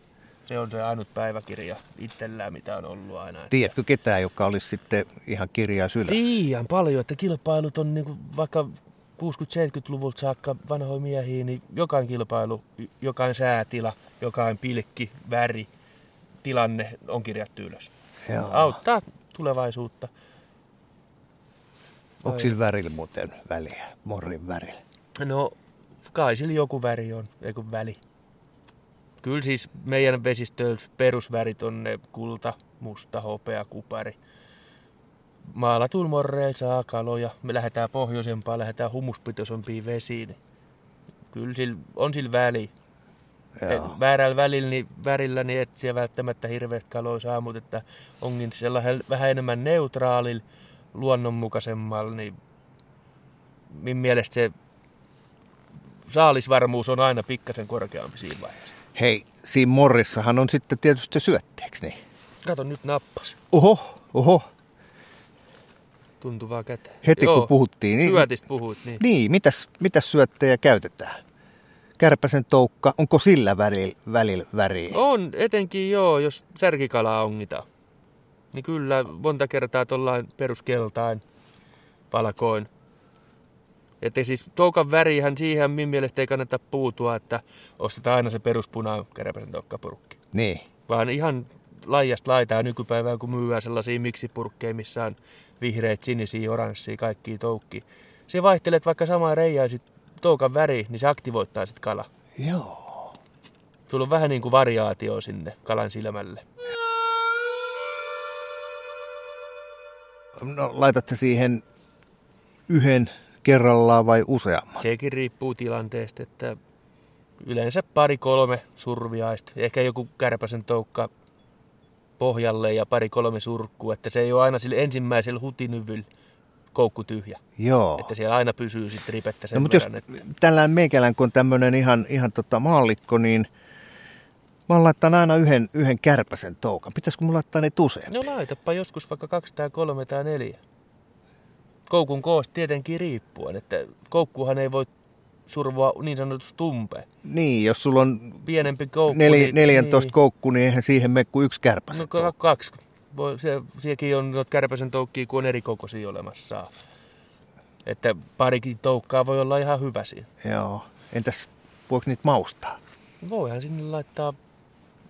Se on se ainut päiväkirja itsellään, mitä on ollut aina. Tiedätkö ketään, joka olisi sitten ihan kirjaa sylässä? Liian paljon, että kilpailut on niinku vaikka 60-70-luvulta saakka vanhoja miehiä, niin jokainen kilpailu, jokainen säätila, jokainen pilkki, väri, tilanne on kirjattu ylös. Joo. Auttaa tulevaisuutta. Onko sillä värillä muuten väliä, morrin värillä? No, kai sillä joku väri on, eikö väli. Kyllä siis meidän vesistöillä perusvärit on ne kulta, musta, hopea, kupari. Maalatuin morreilla saa kaloja. Me lähdetään pohjoisempaan, lähdetään humuspitoisempiin vesiin. Kyllä sillä, on sillä väli. Joo. Väärällä välillä, niin, värillä niin et siellä välttämättä hirveästi kaloja saa, mutta että onkin sellainen vähän enemmän neutraalilla, luonnonmukaisemmalla, niin minun mielestä se saalisvarmuus on aina pikkasen korkeampi siinä vaiheessa. Hei, siinä morrissahan on sitten tietysti syötteeksi, niin? Kato, nyt nappas. Oho, oho. Tuntuvaa kättä. Heti kun puhuttiin, niin- Syötistä puhuit, niin. Niin, mitäs, mitäs syöttejä käytetään? Kärpäsen toukka, onko sillä välillä, väriä? On, etenkin joo, jos särkikalaa ongitaan. Niin kyllä, monta kertaa tuollain peruskeltain valkoin. Että siis toukan värihän siihen minun mielestä ei kannata puutua, että ostetaan aina se peruspuna kärpäsen toukkapurkki. Niin. Vaan ihan laijasta laitaa nykypäivään, kun myyään sellaisia miksipurkkeja, missä on vihreät, sinisiä, oranssia, kaikkia toukki. Se vaihtelet vaikka samaa reijää sit toukan väri, niin se aktivoittaa sit kala. Joo. Tulla on vähän niin kuin variaatio sinne kalan silmälle. No, laitatte siihen yhden kerrallaan vai useamman? Sekin riippuu tilanteesta, että yleensä pari-kolme surviaista, ehkä joku kärpäsen toukka pohjalle ja pari-kolme surkkuu, että se ei ole aina sillä ensimmäisellä hutinyvyllä koukku tyhjä. Joo. Että siellä aina pysyy sitten ripettä sen No, mutta jos verran, että tällään meikälän, kun on tämmöinen ihan, ihan tota maallikko, niin mä oon laittanut aina yhden, yhden kärpäsen toukan. Pitäisikö mulla laittaa ne usein? No laitapa joskus vaikka kaksi tai kolme tai neljä. Koukun koosta tietenkin riippuen, että koukkuhan ei voi survoa niin sanotusti tumpeen. Niin, jos sulla on Pienempi koukku. neli, niin, 14 niin. koukku, niin eihän siihen mene kuin yksi kärpäsen No toukka. ka- kaksi. Voi, se, sielläkin on noita kärpäsen toukkia, kun on eri kokoisia olemassa. Että parikin toukkaa voi olla ihan hyvä siinä. Joo. Entäs voiko niitä maustaa? Voihan sinne laittaa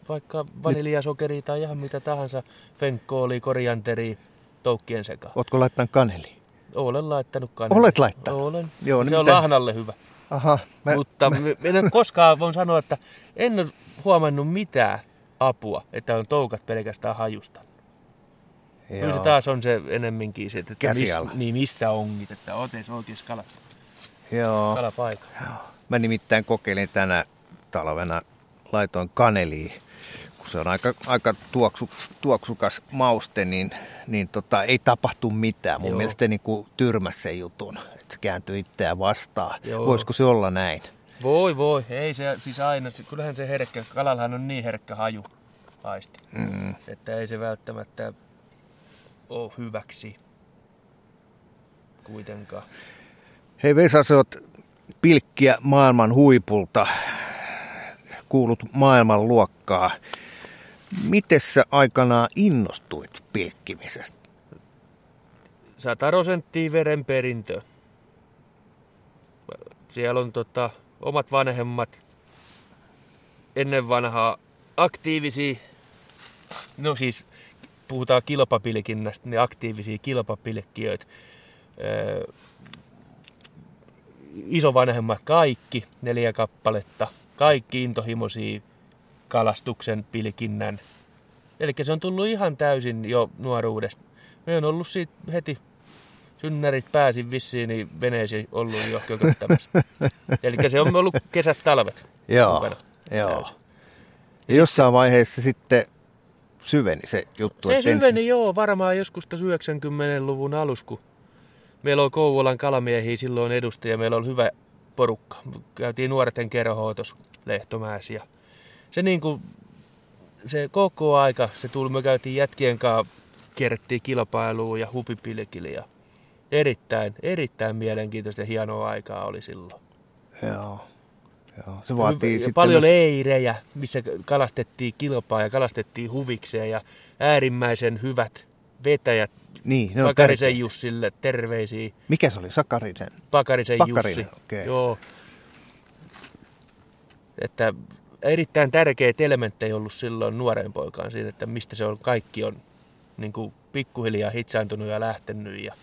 vaikka vaniljasokeria tai ihan mitä tahansa, fenkkoolia, korianteria, toukkien sekaan. Ootko laittanut kaneli? Olen laittanut kaneli. Olet laittanut? Olen. Joo, se niin on mitä- lahnalle hyvä. Aha. Mä, Mutta mä... en ole koskaan voin sanoa, että en ole huomannut mitään apua, että on toukat pelkästään hajusta. Kyllä se taas on se enemminkin se, että miss, Käsiala. niin missä ongit, että oot edes oikeassa kala, Joo. kalapaikka. Mä nimittäin kokeilin tänä talvena, laitoin kaneliin, kun se on aika, aika tuoksu, tuoksukas mauste, niin, niin tota, ei tapahtu mitään. Mun Joo. mielestä niin kuin tyrmäsi sen jutun, että se kääntyi itseään vastaan. Joo. Voisiko se olla näin? Voi voi, ei se siis aina, se- kyllähän se herkkä, kalallahan on niin herkkä haju aisti, Mm. että ei se välttämättä ole hyväksi kuitenkaan. Hei Vesa, sä oot pilkkiä maailman huipulta, kuulut maailman luokkaa. Miten sä aikanaan innostuit pilkkimisestä? Sata senttiä verenperintö. Siellä on tota, omat vanhemmat ennen vanhaa aktiivisia, no siis puhutaan kilpapilkinnästä, niin aktiivisia kilpapilkkijöitä. Öö, isovanhemmat kaikki, neljä kappaletta, kaikki intohimoisia kalastuksen, pilkinnän Eli se on tullut ihan täysin jo nuoruudesta. Me on ollut siitä heti synnärit pääsin vissiin, niin veneesi ollut jo kököttämässä. Eli se on ollut kesät, talvet Joo, mukana. joo. täysin. Ja jossain vaiheessa sitten syveni se juttu. Se että syveni joo, varmaan joskus tässä 90-luvun alus, kun meillä oli Kouvolan kalamiehiä silloin edustaja, meillä oli hyvä porukka. Käytiin nuorten kerhoa tuossa Lehtomäessä ja se niin kuin, se koko aika, se tuli, me käytiin jätkien kanssa, kierrettiin kilpailuun ja hupipilkille ja erittäin, erittäin mielenkiintoista ja hienoa aikaa oli silloin. Joo. Joo. Se vaatii ja sitten paljon myös- leirejä, missä kalastettiin kilpaa ja kalastettiin huvikseen ja äärimmäisen hyvät vetäjät. Niin, ne Pakarisen tärkeitä. Jussille terveisiä. Mikä se oli? Sakarisen? Pakarisen, Pakarinen, Jussi. okei. Joo. Että erittäin tärkeitä elementtejä ollut silloin nuoren poikaan siinä, että mistä se on, kaikki on niin kuin pikkuhiljaa hitsaantunut ja lähtenyt. Ja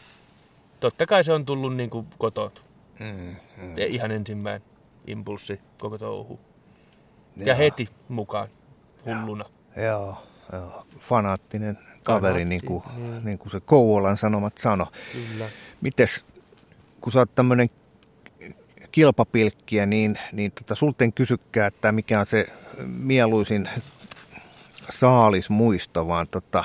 totta kai se on tullut niin kuin kotot. Mm, mm. Ja ihan ensimmäinen impulssi koko touhu. Ja Joo. heti mukaan hulluna. Joo, joo. Fanaattinen kaveri, Fanaatti, niin kuin, niin. niin kuin se Kouvolan sanomat sano. Kyllä. Mites, kun sä oot tämmönen kilpapilkkiä, niin, niin tota, sulta en kysykään, että mikä on se mieluisin saalismuisto, vaan tota,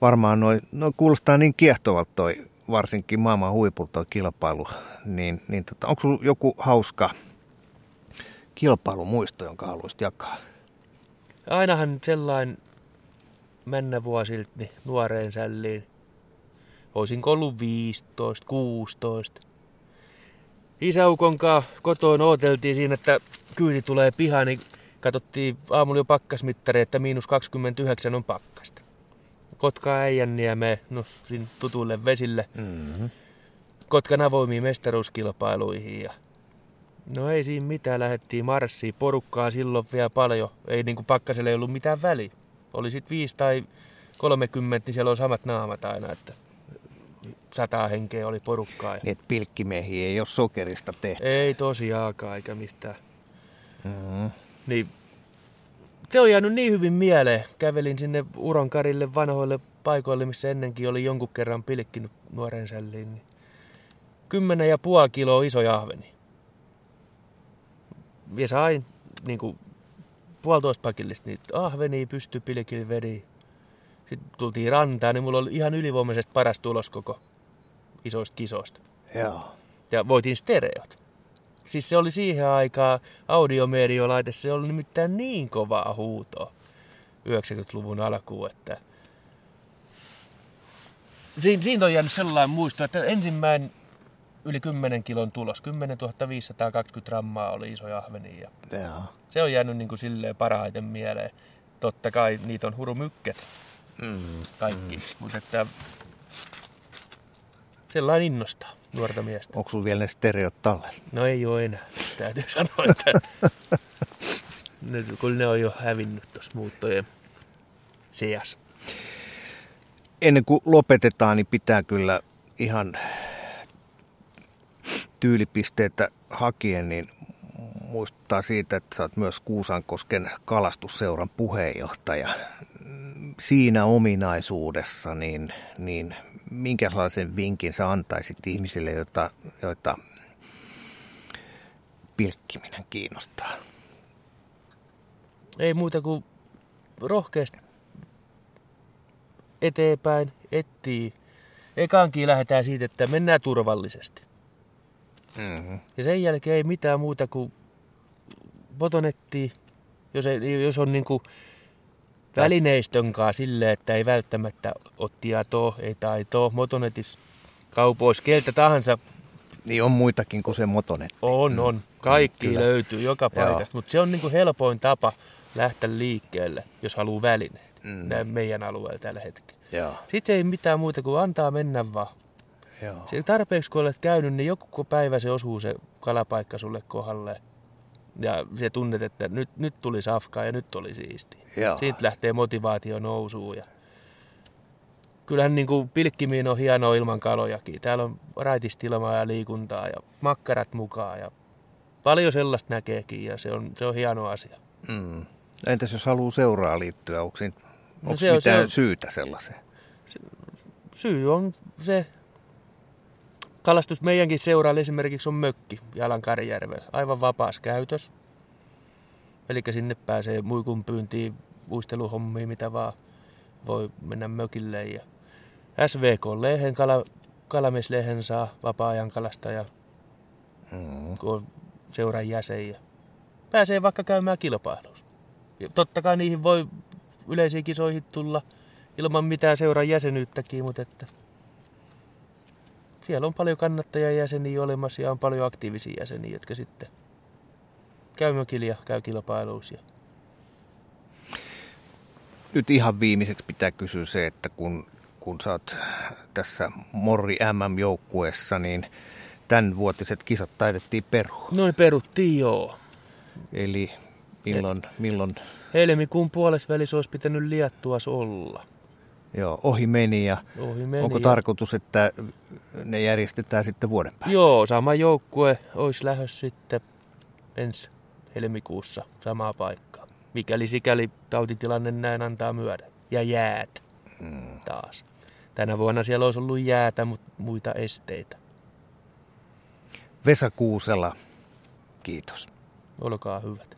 varmaan noin, no kuulostaa niin kiehtovalta toi, varsinkin maailman huipulta toi kilpailu, niin, niin tota, onko sulla joku hauska kilpailumuisto, jonka haluaisit jakaa? Ainahan sellainen mennä vuosilta niin nuoreen sälliin. Olisinko ollut 15, 16. Isäukon kanssa kotoon ooteltiin siinä, että kyyti tulee pihaan, niin katsottiin aamulla jo pakkasmittari, että miinus 29 on pakkasta. Kotka Äijänniemeen, no sinne tutuille vesille. Mm-hmm. Kotkan avoimiin mestaruuskilpailuihin. Ja no ei siinä mitään, lähdettiin marssiin. Porukkaa silloin vielä paljon. Ei niinku pakkaselle ei ollut mitään väliä. Oli sit 5 tai 30, niin siellä on samat naamat aina, että sata henkeä oli porukkaa. Ja Niin, että pilkkimiehiä ei ole sokerista tehty. ei tosiaankaan eikä mistään. Mm-hmm. Niin se on jäänyt niin hyvin mieleen. Kävelin sinne Uronkarille vanhoille paikoille, missä ennenkin oli jonkun kerran pilkkinyt nuoren sälliin. Niin kymmenen ja puoli kiloa iso jahveni. Ja sain niin kuin, puolitoista pakillista niitä ahvenia pysty pilkillä vedi. Sitten tultiin rantaan, niin mulla oli ihan ylivoimaisesti paras tulos koko isoista kisoista. Joo. Ja voitin stereot. Siis se oli siihen aikaan audiomediolaite, se oli nimittäin niin kovaa huutoa 90-luvun alkuun, että Siin, siitä on jäänyt sellainen muisto, että ensimmäinen yli 10 kilon tulos, 10 520 grammaa oli iso jahveni ja Joo. se on jäänyt niin kuin silleen parhaiten mieleen. Totta kai niitä on hurumykket Mm. kaikki, mm. mutta että sellainen innostaa nuorta miestä. Onko sulla vielä ne stereot tallella? No ei ole enää, täytyy sanoa, että nyt, kun ne on jo hävinnyt tuossa muuttojen seassa. Ennen kuin lopetetaan, niin pitää kyllä ihan tyylipisteitä hakien, niin muistuttaa siitä, että sä oot myös Kuusankosken kalastusseuran puheenjohtaja. Siinä ominaisuudessa, niin, niin minkälaisen vinkin sä antaisit ihmisille, joita, joita pilkkiminen kiinnostaa? Ei muuta kuin rohkeasti eteenpäin, etsii. Ekaankin lähdetään siitä, että mennään turvallisesti. Mm-hmm. Ja sen jälkeen ei mitään muuta kuin botonettiin, jos, ei, jos on niinku välineistön kanssa silleen, että ei välttämättä ottia to, ei tai to, motonetis kaupoissa, keltä tahansa Niin on muitakin kuin se motonet. on, on. Kaikki kyllä. löytyy joka paikasta, mutta se on niinku helpoin tapa lähteä liikkeelle, jos haluaa välineet. Mm. Näin meidän alueella tällä hetkellä. Joo. Sitten ei mitään muuta kuin antaa mennä vaan. Joo. Tarpeeksi kun olet käynyt, niin joku päivä se osuu se kalapaikka sulle kohdalle. Ja se tunnet, että nyt, nyt tuli safkaa ja nyt oli siisti. Joo. Siitä lähtee motivaatio nousuun. Ja... Kyllähän niin kuin pilkkimiin on hienoa ilman kalojakin. Täällä on raitista ilmaa ja liikuntaa ja makkarat mukaan. Ja paljon sellaista näkeekin ja se on, se on hieno asia. Mm. Entäs jos haluaa seuraa liittyä, onko siinä No Onko mitään se on, syytä sellaiseen? Syy on se, kalastus meidänkin seuraalle esimerkiksi on mökki Jalankarjärvellä, aivan vapaas käytös. Eli sinne pääsee muikun pyyntiin, uisteluhommiin, mitä vaan voi mennä mökille. Ja SVK-lehen, kala, kalamislehen saa vapaa-ajan kalastaja, mm. kun on seuran jäsen. Ja pääsee vaikka käymään kilpailussa. Ja totta kai niihin voi yleisiin kisoihin tulla ilman mitään seuran jäsenyyttäkin, mutta että siellä on paljon kannattajajäseniä olemassa ja on paljon aktiivisia jäseniä, jotka sitten käy mökillä ja käy kilpailuissa. Nyt ihan viimeiseksi pitää kysyä se, että kun, kun sä oot tässä Morri MM-joukkueessa, niin tämän vuotiset kisat taidettiin perua. Noin peruttiin, joo. Eli milloin... milloin... Helmikuun puolessa välissä olisi pitänyt Liettuas olla. Joo, ohi meni ja ohi meni onko ja... tarkoitus, että ne järjestetään sitten vuoden päästä? Joo, sama joukkue olisi lähes sitten ensi helmikuussa samaa paikkaa. Mikäli sikäli tautitilanne näin antaa myödä. Ja jäät hmm. taas. Tänä vuonna siellä olisi ollut jäätä, mutta muita esteitä. Vesa Kuusela, kiitos. Olkaa hyvät.